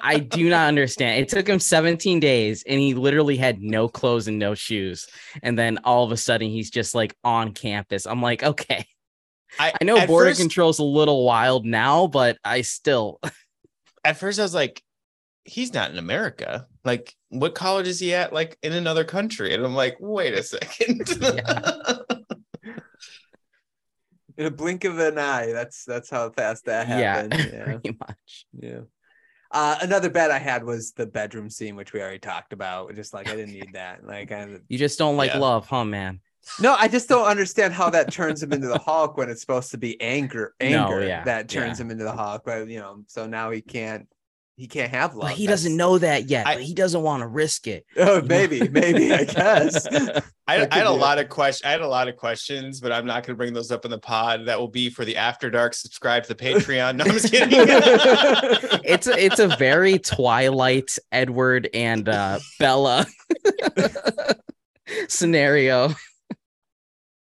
I do not understand. It took him 17 days and he literally had no clothes and no shoes. And then all of a sudden he's just like on campus. I'm like, okay. I, I know border first, control's a little wild now, but I still at first I was like, he's not in America. Like, what college is he at? Like in another country. And I'm like, wait a second. [LAUGHS] in a blink of an eye. That's that's how fast that happened. Yeah, [LAUGHS] yeah. pretty much. Yeah. Uh, another bet I had was the bedroom scene, which we already talked about. Just like I didn't need that. [LAUGHS] Like I, you just don't like yeah. love, huh, man? No, I just don't understand how that turns him into the Hulk when it's supposed to be anger, anger no, yeah, that turns yeah. him into the Hulk. But you know, so now he can't he can't have love. But he That's... doesn't know that yet. I, but he doesn't want to risk it. [LAUGHS] Oh, maybe, maybe I [LAUGHS] guess. I, I, had a lot of questions. I had a lot of questions, but I'm not going to bring those up in the pod. That will be for the After Dark. Subscribe to the Patreon. No, I'm just kidding. [LAUGHS] it's a, it's a very Twilight Edward and uh, Bella scenario.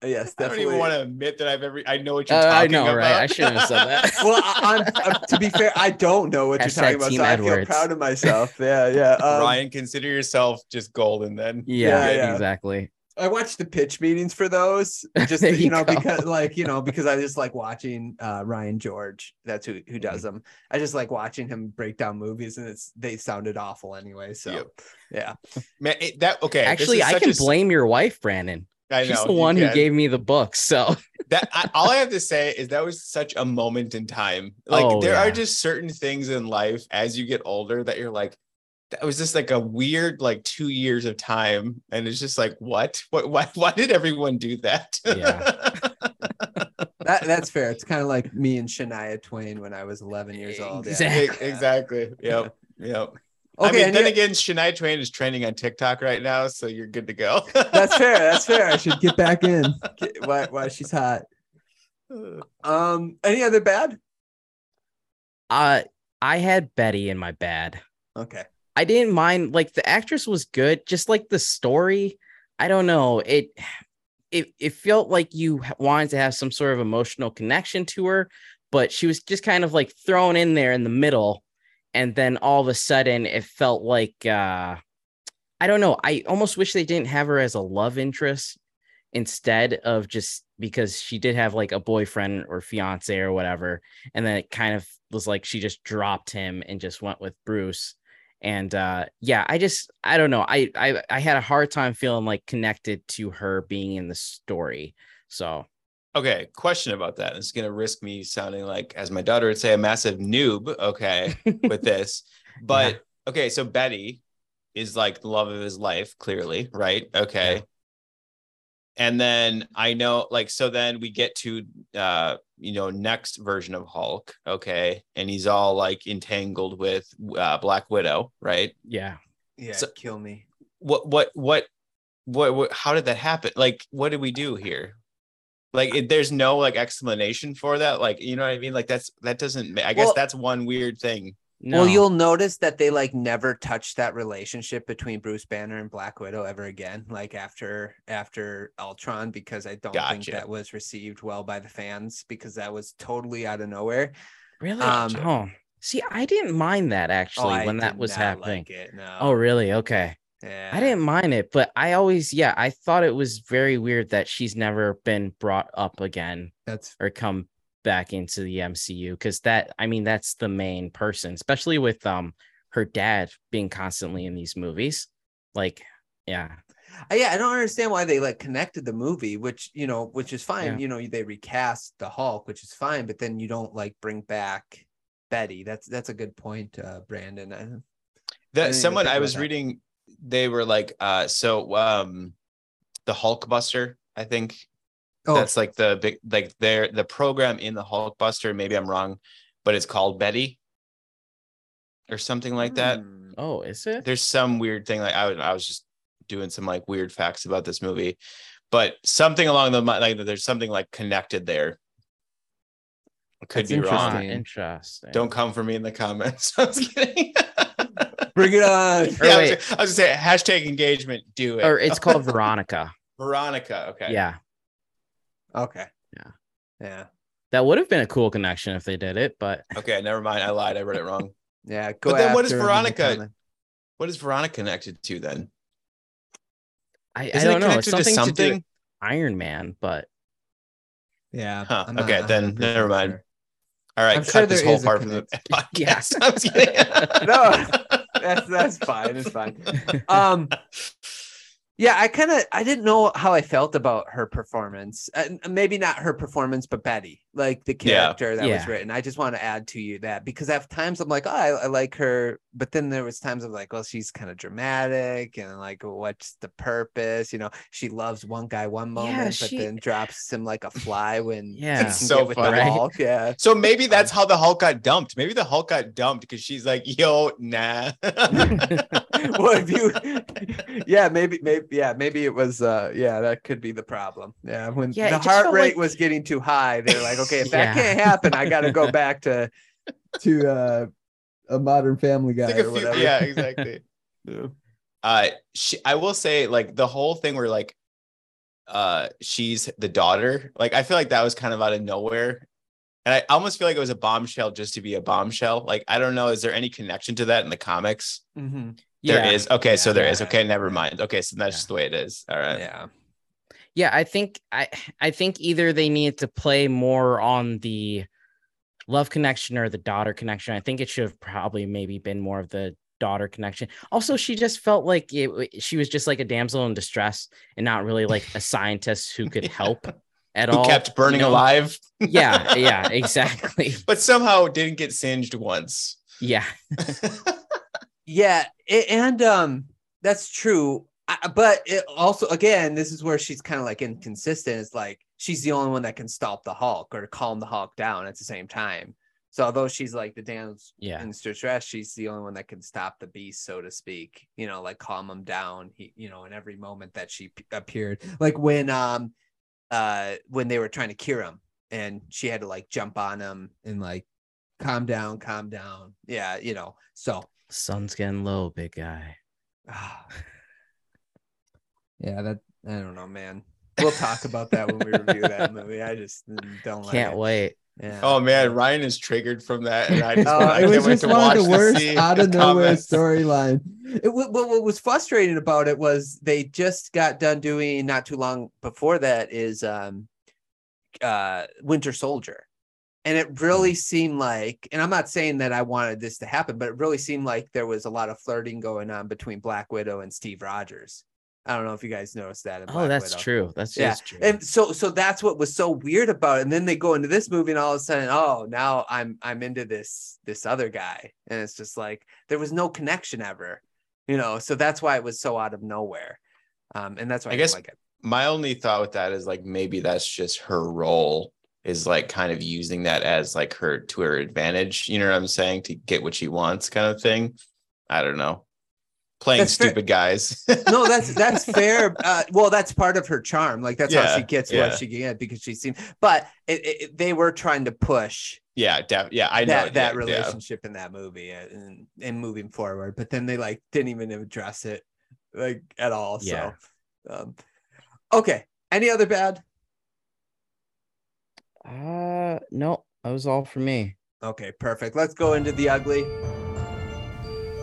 Yes, definitely. I don't even want to admit that I've ever. I know what you're uh, talking about. I know, about. right? I shouldn't have said that. well, I, I'm, to be fair, I don't know what Hashtag you're talking about. So I feel proud of myself. Yeah, [LAUGHS] yeah. Um, Ryan, consider yourself just golden then. Yeah, yeah, yeah. exactly. I watched the pitch meetings for those, [LAUGHS] just you, you, know, go. because like you know, [LAUGHS] because I just like watching uh, Ryan George. That's who who does mm-hmm. them. I just like watching him break down movies, and it's they sounded awful anyway. So yep. yeah, man, it, that okay. Actually, I can a... blame your wife, Brandon. I She's know, the one who gave me the book. So that I, all I [LAUGHS] have to say is that was such a moment in time. Like oh, there yeah. are just certain things in life as you get older that you're like, that was just like a weird like two years of time, and it's just like, what? What? Why? Why did everyone do that? Yeah. [LAUGHS] that that's fair. It's kind of like me and Shania Twain when I was 11 years old. Exactly. Yeah. Exactly. Yep. [LAUGHS] Yep. Okay, I mean, then again, Shania Twain is trending on TikTok right now, so you're good to go. [LAUGHS] that's fair. That's fair. I should get back in. [LAUGHS] Get, why? Why she's hot? [SIGHS] Um. Any other bad? Uh, I had Betty in my bad. Okay. I didn't mind. Like the actress was good. Just like the story. I don't know. It. It, it felt like you wanted to have some sort of emotional connection to her, but she was just kind of like thrown in there in the middle and then all of a sudden it felt like uh I don't know. I almost wish they didn't have her as a love interest instead of just because she did have like a boyfriend or fiance or whatever. And then it kind of was like she just dropped him and just went with Bruce. And uh yeah, I just I don't know. I I I had a hard time feeling like connected to her being in the story. So Okay, question about that. It's going to risk me sounding like, as my daughter would say, a massive noob. Okay, [LAUGHS] with this, but yeah. okay, so Betty is like the love of his life, clearly, right? Okay. Yeah. And then I know, like, so then we get to, uh, you know, next version of Hulk, okay, and he's all like entangled with uh, Black Widow, right? Yeah. Yeah. So, kill me. What? What? What? What? What? How did that happen? Like, what did we do here? Like it, there's no like explanation for that like you know what i mean? Like that's that doesn't i guess well, that's one weird thing. No. well you'll notice that they like never touched that relationship between bruce banner and black widow ever again like after after ultron because i don't gotcha. think that was received well by the fans because that was totally out of nowhere. Really? Um oh. See i didn't mind that actually oh, when that was happening like it, no. oh really? Okay yeah. I didn't mind it, but I always, yeah, I thought it was very weird that she's never been brought up again. That's or come back into the MCU because that, I mean, that's the main person, especially with um her dad being constantly in these movies. Like, yeah. Uh, yeah, I don't understand why they like connected the movie, which you know, which is fine. Yeah. You know, they recast the Hulk, which is fine, but then you don't like bring back Betty. That's that's a good point, uh, Brandon. I, that I someone I was that. reading they were like uh so um the Hulkbuster, I think. Oh. That's like the big like their the program in the Hulkbuster, maybe I'm wrong, but it's called Betty or something like that. Hmm. Oh, is it? There's some weird thing like I was I was just doing some like weird facts about this movie, but something along the like there's something like connected there. could That's be wrong. Interesting. Don't come for me in the comments. [LAUGHS] I was kidding. [LAUGHS] Bring it on. [LAUGHS] yeah, I was, I was, gonna say hashtag engagement. Do it. Or it's called [LAUGHS] Veronica. Veronica. Okay. Yeah. Okay. Yeah. Yeah. That would have been a cool connection if they did it, but Okay, never mind. I lied. I read it wrong. [LAUGHS] Yeah, go. But then what is after the Veronica? What is Veronica connected to then? I, I don't it know. It's connected to something, to do Iron Man, but Yeah. Huh, I'm not okay, then 100% never mind. sure. All right, I'm cut sure this whole part from the Yeah. podcast. I'm just kidding. No, That's that's fine. It's fine. Um, [LAUGHS] yeah, I kind of I didn't know how I felt about her performance. Uh, maybe not her performance, but Betty, like the Yeah. character that was written. I just want to add to you that because at times I'm like, oh, I, I like her, but then there was times I'm like, well, she's kind of dramatic and like, what's the purpose? You know, she loves one guy one moment, she- but then drops him like a fly when Yeah. he It's so get with the funny. Hulk. Yeah. So maybe that's how the Hulk got dumped. Maybe the Hulk got dumped because she's like, "Yo, nah." [LAUGHS] [LAUGHS] [LAUGHS] well, if you, yeah, maybe, maybe, yeah, maybe it was, uh, yeah, that could be the problem. Yeah, when Yeah, the heart rate like- was getting too high, they're like, okay, if Yeah. that can't happen, I got to go [LAUGHS] back to to uh, a Modern Family Guy like or few- whatever. yeah, exactly. [LAUGHS] Yeah. uh she, i will say like the whole thing where like uh she's the daughter like i feel like that was kind of out of nowhere and i almost feel like it was a bombshell just to be a bombshell like i don't know is there any connection to that in the comics Mhm. There yeah. is okay so Yeah. there is okay never mind okay so that's Yeah. just the way it is all right yeah, Yeah, I think I I think either they needed to play more on the love connection or the daughter connection. I think it should have probably maybe been more of the daughter connection. Also, she just felt like it, she was just like a damsel in distress and not really like a scientist who could [LAUGHS] help at who all. kept burning you know? alive Yeah, yeah, [LAUGHS] exactly. but somehow didn't get singed once Yeah, [LAUGHS] yeah, a- and um, that's true. I, but it also, again, this is where she's kind of like inconsistent. It's like she's the only one that can stop the Hulk or calm the Hulk down at the same time. So although she's like the dance yeah, in distress, she's the only one that can stop the beast, so to speak. You know, like calm him down. He, you know, in every moment that she p- appeared, like when um, uh, when they were trying to cure him, and she had to like jump on him and like calm down, calm down. Yeah, you know. So sun's getting low, big guy. Ah. [SIGHS] yeah, that I don't know, man. We'll talk about that when we review that [LAUGHS] movie. I just don't like Can't it. wait. Yeah. oh man ryan is triggered from that and i just Oh, I it was can't just to one of watch the worst out of nowhere storyline. What, what was frustrating about it was they just got done doing not too long before that is um uh Winter Soldier. And it really seemed like, and I'm not saying that I wanted this to happen, but it really seemed like there was a lot of flirting going on between Black Widow and Steve Rogers. I don't know if you guys noticed that. in Oh, that's Widow. true. That's Yeah, just true. and so so that's what was so weird about it. And then they go into this movie, and all of a sudden, oh, now I'm I'm into this this other guy, and it's just like there was no connection ever, you know. So that's why it was so out of nowhere, um, and that's why I, I guess- like it. my only thought with that is like maybe that's just her role is like kind of using that as like her to her advantage you know what i'm saying to get what she wants kind of thing i don't know playing That's fair. stupid guys [LAUGHS] No, that's that's fair. Uh, well, that's part of her charm. Like that's how she gets yeah. what she can get because she seemed. But it, it, they were trying to push yeah def- yeah i know that that yeah, relationship in that movie and, and moving forward. But then they like didn't even address it like at all. Yeah. So, um, okay. Any other bad? Uh no, that was all for me. Okay, perfect. Let's go into the ugly.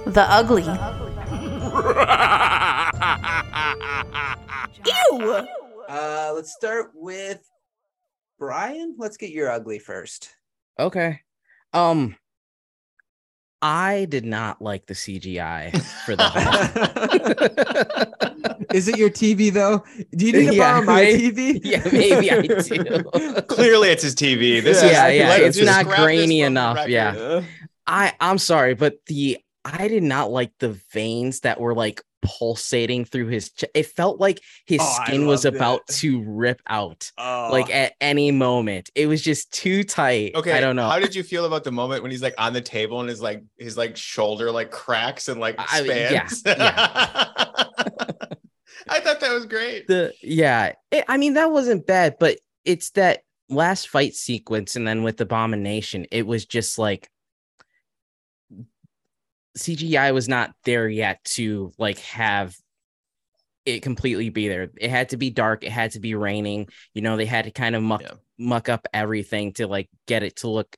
The ugly. [LAUGHS] Ew! Uh, let's start with Brian. Let's get your ugly first. Okay. Um I did not like the CGI for the [LAUGHS] Is it your TV though? Do you need to Yeah, borrow my maybe- TV? [LAUGHS] yeah, maybe I [LAUGHS] do. clearly it's his tv this Yeah, is yeah, yeah, it's not grainy enough, yeah. I I'm sorry, but the I did not like the veins that were like pulsating through his ch- it felt like his Oh, skin was about to rip out oh. like at any moment. It was just too tight. okay I don't know. how did you feel about the moment when he's like on the table and his like his like shoulder like cracks and like I- yeah, expands yeah. [LAUGHS] i thought that was great the yeah it, i mean that wasn't bad but it's that last fight sequence and then with abomination it was just like cgi was not there yet to like have it completely be there. It had to be dark. It had to be raining. You know, they had to kind of muck Yeah. muck up everything to like get it to look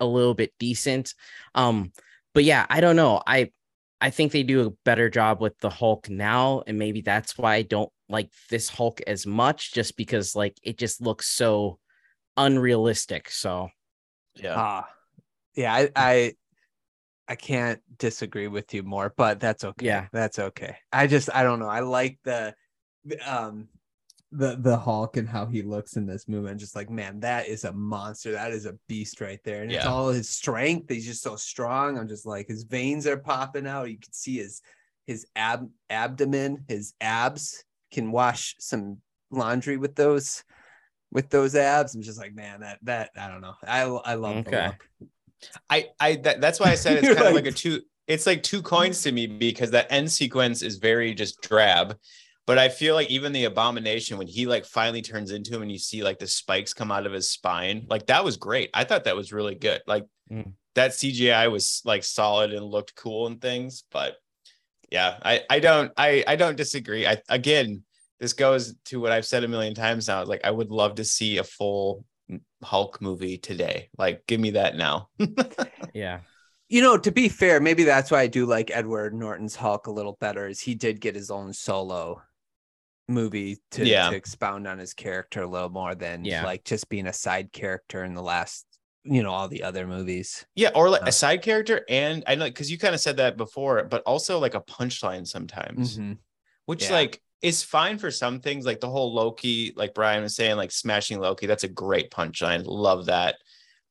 a little bit decent. Um, but yeah, I don't know. I I think they do a better job with the Hulk now, and maybe that's why I don't like this Hulk as much, just because like it just looks so unrealistic. So Yeah. Ah, yeah, I, I I can't disagree with you more, but that's okay. Yeah. that's okay. I just I don't know. I like the um the the Hulk and how he looks in this movie. And just like, man, that is a monster. That is a beast right there. And it's all his strength. He's just so strong. I'm just like his veins are popping out. You can see his his ab abdomen, his abs can wash some laundry with those with those abs. I'm just like, man, that that I don't know. I I love the look. I I that, that's why I said it's [LAUGHS] kind of like- like a two. It's like two coins to me because that end sequence is very just drab. But I feel like even the abomination when he like finally turns into him and you see like the spikes come out of his spine, like that was great. I thought that was really good. Like Mm. that CGI was like solid and looked cool and things. But yeah, I I don't I I don't disagree. I again, this goes to what I've said a million times now. Like I would love to see a full Hulk movie today. Like give me that now. [LAUGHS] yeah, you know, to be fair, maybe that's why I do like Edward Norton's Hulk a little better. Is he did get his own solo movie to, Yeah. to expound on his character a little more than Yeah. like just being a side character in the last, you know, all the other movies. Yeah, or like Yeah. a side character, and I know because you kind of said that before, but also like a punchline sometimes, Mhm. which Yeah. like is fine for some things, like the whole Loki, like Brian was saying, like smashing Loki. That's a great punchline. Love that,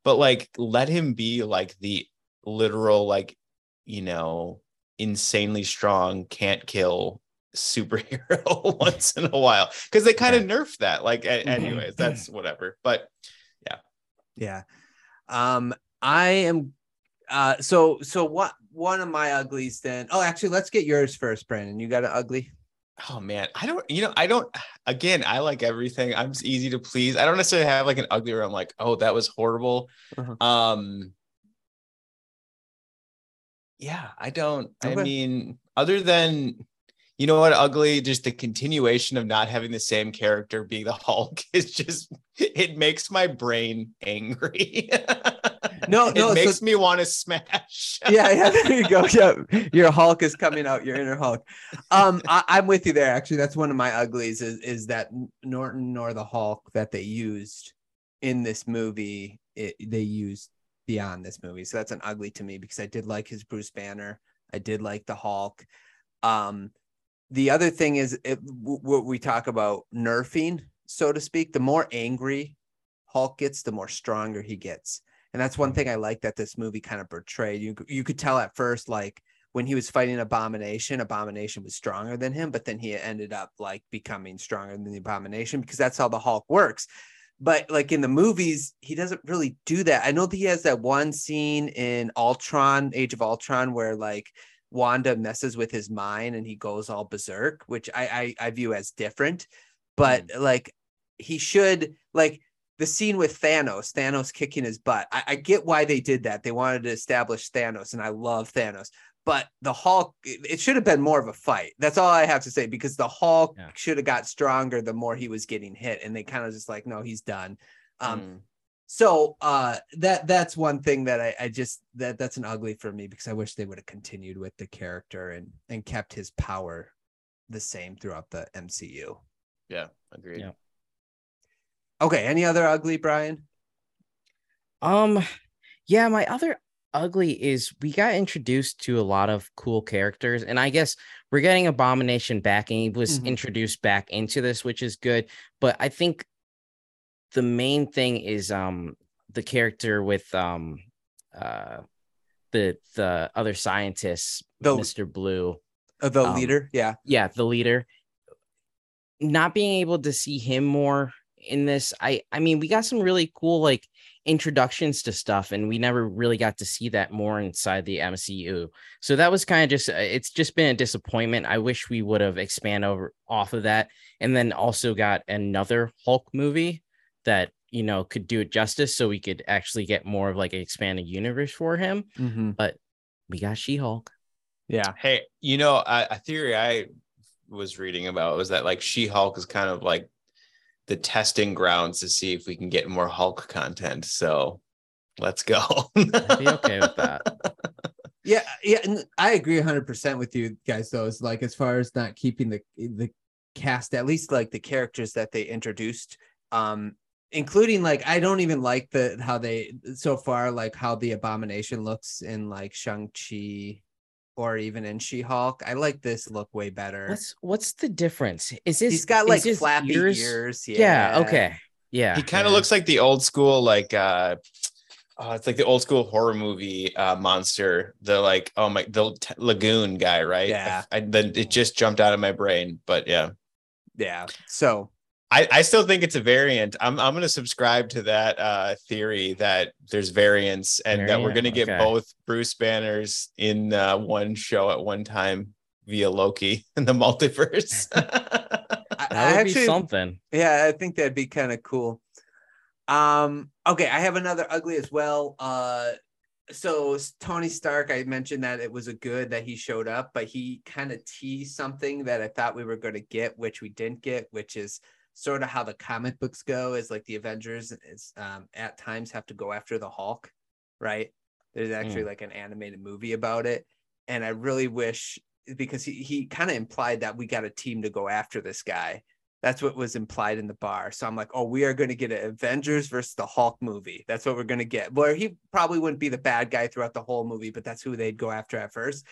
but like let him be like the literal, like you know, insanely strong, can't kill superhero [LAUGHS] once in a while because they kind of nerfed that. Like, a- anyways, that's whatever. But yeah, Yeah. Um, I am uh so so what one of my uglies then oh actually let's get yours first, Brandon. You got an ugly? Oh man, I don't, you know, I don't, again, I like everything. I'm just easy to please. I don't necessarily have like an ugly where I'm like, oh, that was horrible. Uh-huh. Um, yeah, I don't, I mean, other than, you know what, ugly, just the continuation of not having the same character being the [LAUGHS] Hulk is just, it makes my brain angry. [LAUGHS] No, it no, so- makes me want to smash. [LAUGHS] yeah, yeah, there you go. Yeah, your Hulk is coming out, your inner Hulk. Um, I, I'm with you there. Actually, that's one of my uglies is is that Norton or the Hulk that they used in this movie. It, they used beyond this movie, so that's an ugly to me because I did like his Bruce Banner. I did like the Hulk. Um, the other thing is it, what we talk about nerfing, so to speak. The more angry Hulk gets, the more stronger he gets. And that's one thing I like that this movie kind of portrayed. You you could tell at first, like when he was fighting Abomination, Abomination was stronger than him, but then he ended up like becoming stronger than the Abomination because that's how the Hulk works. But like in the movies, he doesn't really do that. I know that he has that one scene in Ultron, Age of Ultron, where like Wanda messes with his mind and he goes all berserk, which I I, I view as different. But hmm. like he should like the scene with Thanos, Thanos kicking his butt. I, I get why they did that. They wanted to establish Thanos, and I love Thanos. But the Hulk, it, it should have been more of a fight. That's all I have to say because the Hulk Yeah. should have got stronger the more he was getting hit, and they kind of just like, no, he's done. Um, Mm. so uh, that that's one thing that I, I just that that's an ugly for me because I wish they would have continued with the character and and kept his power the same throughout the MCU. yeah, agreed. Yeah. Okay, any other ugly, Brian? Um, yeah, my other ugly is we got introduced to a lot of cool characters, and I guess we're getting Abomination back, and he was Mhm. introduced back into this, which is good. But I think the main thing is um the character with um uh the the other scientists, The- Mr. Blue. Uh, the Um, leader, yeah. yeah, the leader. Not being able to see him more in this, I I mean, we got some really cool like introductions to stuff, and we never really got to see that more inside the MCU. So that was kind of just uh, it's just been a disappointment. I wish we would have expanded over off of that, and then also got another Hulk movie that you know could do it justice, so we could actually get more of like an expanded universe for him. Mm-hmm. But we got She Hulk. Yeah. Hey, you know, a, a theory I was reading about was that like She-Hulk is kind of like the testing grounds to see if we can get more Hulk content. So let's go. I'd be okay with that. [LAUGHS] Yeah, yeah, and I agree 100% with you guys though. Is like as far as not keeping the the cast at least like the characters that they introduced um including like I don't even like the how they so far like how the abomination looks in like Shang-Chi or even in She-Hulk. I like this look way better. What's what's the difference? Is this He's got like flappy ears. ears? Yeah. Yeah. Okay. Yeah. he kind of yeah. looks like the old school like uh oh, it's like the old school horror movie uh monster the like oh my the t- lagoon guy right Yeah. I, then it just jumped out of my brain but yeah Yeah. So I, I still think it's a variant. I'm I'm gonna subscribe to that uh theory that there's variants and that we're gonna get okay. both Bruce Banners in uh, one show at one time via Loki [LAUGHS] in the multiverse. [LAUGHS] I, that I would be something. Yeah, I think that'd be kind of cool. Um, okay, I have another ugly as well. Uh so Tony Stark, I mentioned that it was a good that he showed up, but he kind of teased something that I thought we were going to get, which we didn't get, which is sort of how the comic books go. Is like the Avengers is um, at times have to go after the Hulk, right? There's actually like an animated movie about it, and I really wish because he he kind of implied that we got a team to go after this guy. That's what was implied in the bar. So I'm like, oh, we are going to get an Avengers versus the Hulk movie. That's what we're going to get. Where he probably wouldn't be the bad guy throughout the whole movie, but that's who they'd go after at first.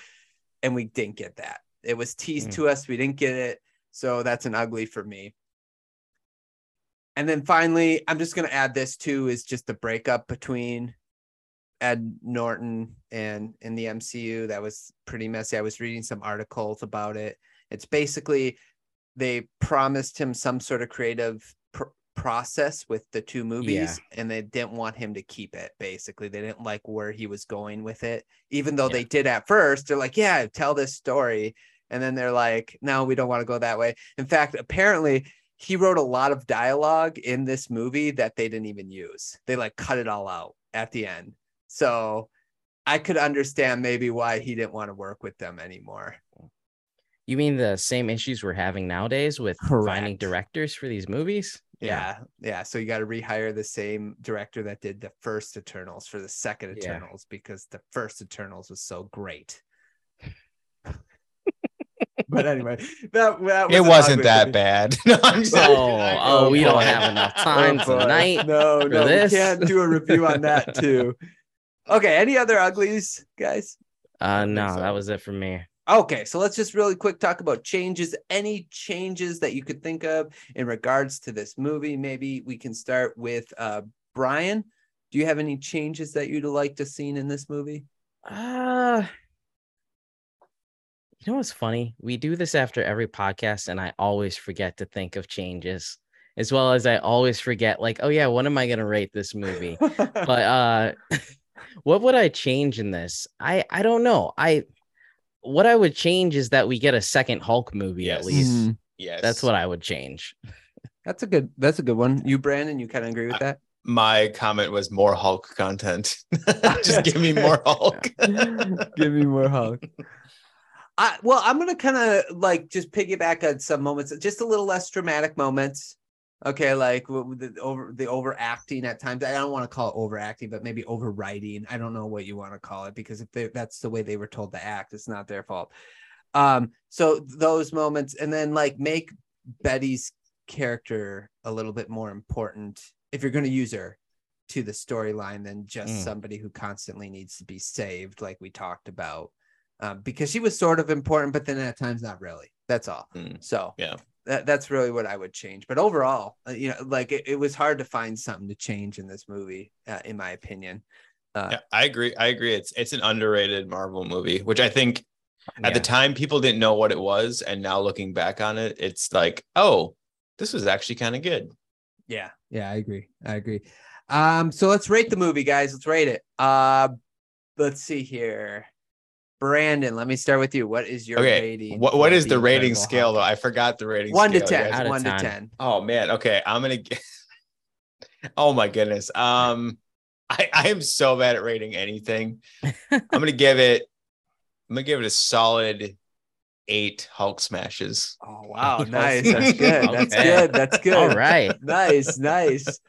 And we didn't get that. It was teased Mm. to us. We didn't get it. So that's an ugly for me. And then finally, I'm just going to add this too is just the breakup between Ed Norton and in the MCU. That was pretty messy. I was reading some articles about it. It's basically they promised him some sort of creative pr- process with the two movies and they didn't want him to keep it basically they didn't like where he was going with it even though Yeah. they did at first they're like yeah tell this story and then they're like no we don't want to go that way in fact apparently he wrote a lot of dialogue in this movie that they didn't even use they like cut it all out at the end so i could understand maybe why he didn't want to work with them anymore You mean the same issues we're having nowadays with finding directors for these movies? Yeah, yeah. So you got to rehire the same director that did the first Eternals for the second Yeah. Eternals because the first Eternals was so great. But anyway, that, that was it wasn't that movie. bad. [LAUGHS] No, I'm just- Oh, oh, we don't have enough time Oh, tonight. No, for no, this. we can't do a review on that [LAUGHS] too. Okay, any other uglies, guys? Uh, no, so. that was it for me. Okay, so let's just really quick talk about changes. Any changes that you could think of in regards to this movie? Maybe we can start with uh Brian. Do you have any changes that you'd like to seen in this movie? Uh you know what's funny? We do this after every podcast, and I always forget to think of changes, as well as I always forget, like, oh yeah, what am I gonna rate this movie? [LAUGHS] but uh [LAUGHS] what would I change in this? I I don't know. I what I would change is that we get a second Hulk movie at Yes. least. Mhm. yes, That's what I would change. That's a good. That's a good one. You, Brandon, you kind of agree with that? my comment was more Hulk content. [LAUGHS] just give me more Hulk. Give me more Hulk. I well, I'm gonna kind of like just piggyback on some moments, just a little less dramatic moments. Okay, like the over the overacting at times. I don't want to call it overacting, but maybe overwriting. I don't know what you want to call it because if they, that's the way they were told to act, it's not their fault. Um, so those moments, and then like make Betty's character a little bit more important if you're going to use her to the storyline than just Mm. somebody who constantly needs to be saved, like we talked about. Um, because she was sort of important, but then at times not really. That's all. Mm, So yeah. that, that's really what I would change. But overall, uh, you know, like it, it was hard to find something to change in this movie, uh, in my opinion. Uh, Yeah, I agree. I agree. It's it's an underrated Marvel movie, which I think at the time people didn't know what it was, and now looking back on it, it's like, oh, this was actually kind of good. Yeah, yeah, I agree. I agree. Um, so let's rate the movie, guys. Let's rate it. Uh, let's see here. Brandon, let me start with you. What is your Okay, rating? What what for the rating scale Hulk? though? I forgot the rating. One to scale. You ten. guys- Out of One to 10. ten. Oh man. Okay, I'm gonna. Get... [LAUGHS] oh my goodness. Um, I I am so bad at rating anything. [LAUGHS] I'm gonna give it. I'm gonna give it a solid eight Hulk smashes. Oh wow, [LAUGHS] nice. That's good. That's Okay. good. That's [LAUGHS] good. All right. Nice, nice.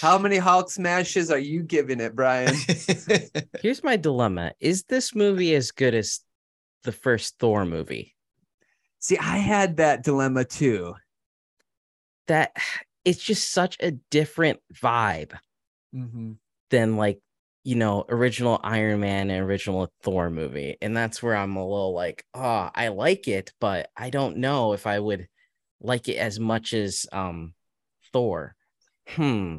How many Hulk smashes are you giving it, Brian? [LAUGHS] Here's my dilemma: Is this movie as good as the first Thor movie? See, I had that dilemma too. That it's just such a different vibe Mm-hmm. than like you know original Iron Man and original Thor movie, and that's where I'm a little like, oh, I like it, but I don't know if I would like it as much as um Thor. Hmm.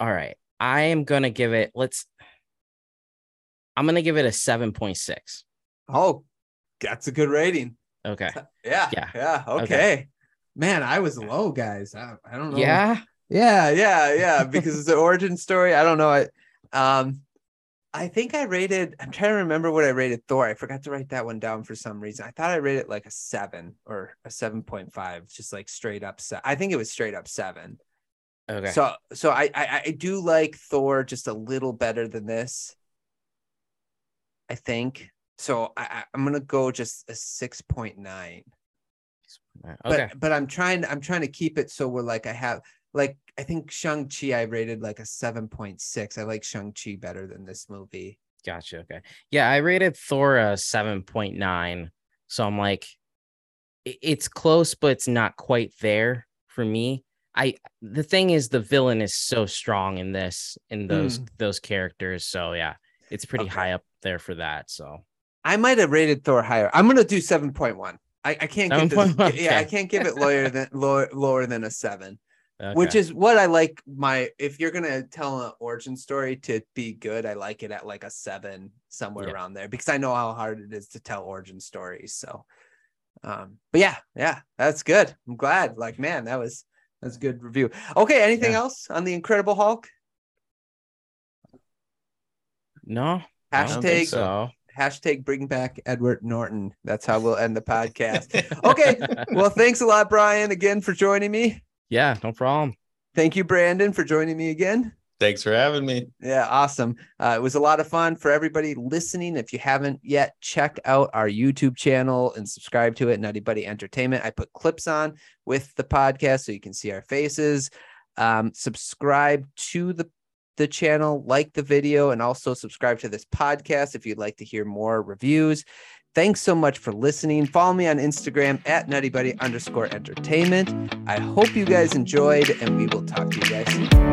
All right, I am gonna give it. Let's. I'm gonna give it a seven point six. Oh, that's a good rating. Okay. [LAUGHS] Yeah. Yeah. Yeah. Okay. Okay. Man, I was low, guys. I, I don't know. Yeah. Yeah. Yeah. Yeah. [LAUGHS] Because it's the origin story. I don't know. I um I think I rated, I'm trying to remember what I rated Thor. I forgot to write that one down for some reason. I thought I rated it like a seven or a 7.5, just like straight up. Se- I think it was straight up seven. Okay. So so I, I I do like Thor just a little better than this. I think. So I, I'm gonna go just a six point nine. okay. But but I'm trying I'm trying to keep it so we're like I have like I think Shang Chi I rated like a seven point six. I like Shang Chi better than this movie. Gotcha. Okay. Yeah, I rated Thor a 7.9. So I'm like, it's close, but it's not quite there for me. I the thing is the villain is so strong in this in hmm. those those characters. So yeah, it's pretty Okay. high up there for that. So I might have rated Thor higher. I'm gonna do seven point one. I, I can't give this, 7.1, yeah, I can't give it lower than lower lower than a seven. Which is what I like. My if you're gonna tell an origin story to be good, I like it at like a seven somewhere Yeah. around there because I know how hard it is to tell origin stories. So, um, but yeah, yeah, that's good. I'm glad. Like, man, that was that's a good review. Okay, anything Yeah. else on the Incredible Hulk? no, Hashtag so. hashtag bring back Edward Norton. That's how we'll end the [LAUGHS] podcast. Okay, well, thanks a lot, Brian, again for joining me. Yeah, no problem. Thank you, Brandon, for joining me again. Thanks for having me. Yeah, awesome. Uh, it was a lot of fun for everybody listening. If you haven't yet, check out our YouTube channel and subscribe to it, Nutty Buddy Entertainment. I put clips on with the podcast so you can see our faces. Um, subscribe to the the channel, like the video, and also subscribe to this podcast if you'd like to hear more reviews. Thanks so much for listening. Follow me on Instagram at Nutty Buddy underscore entertainment. I hope you guys enjoyed, and we will talk to you guys soon.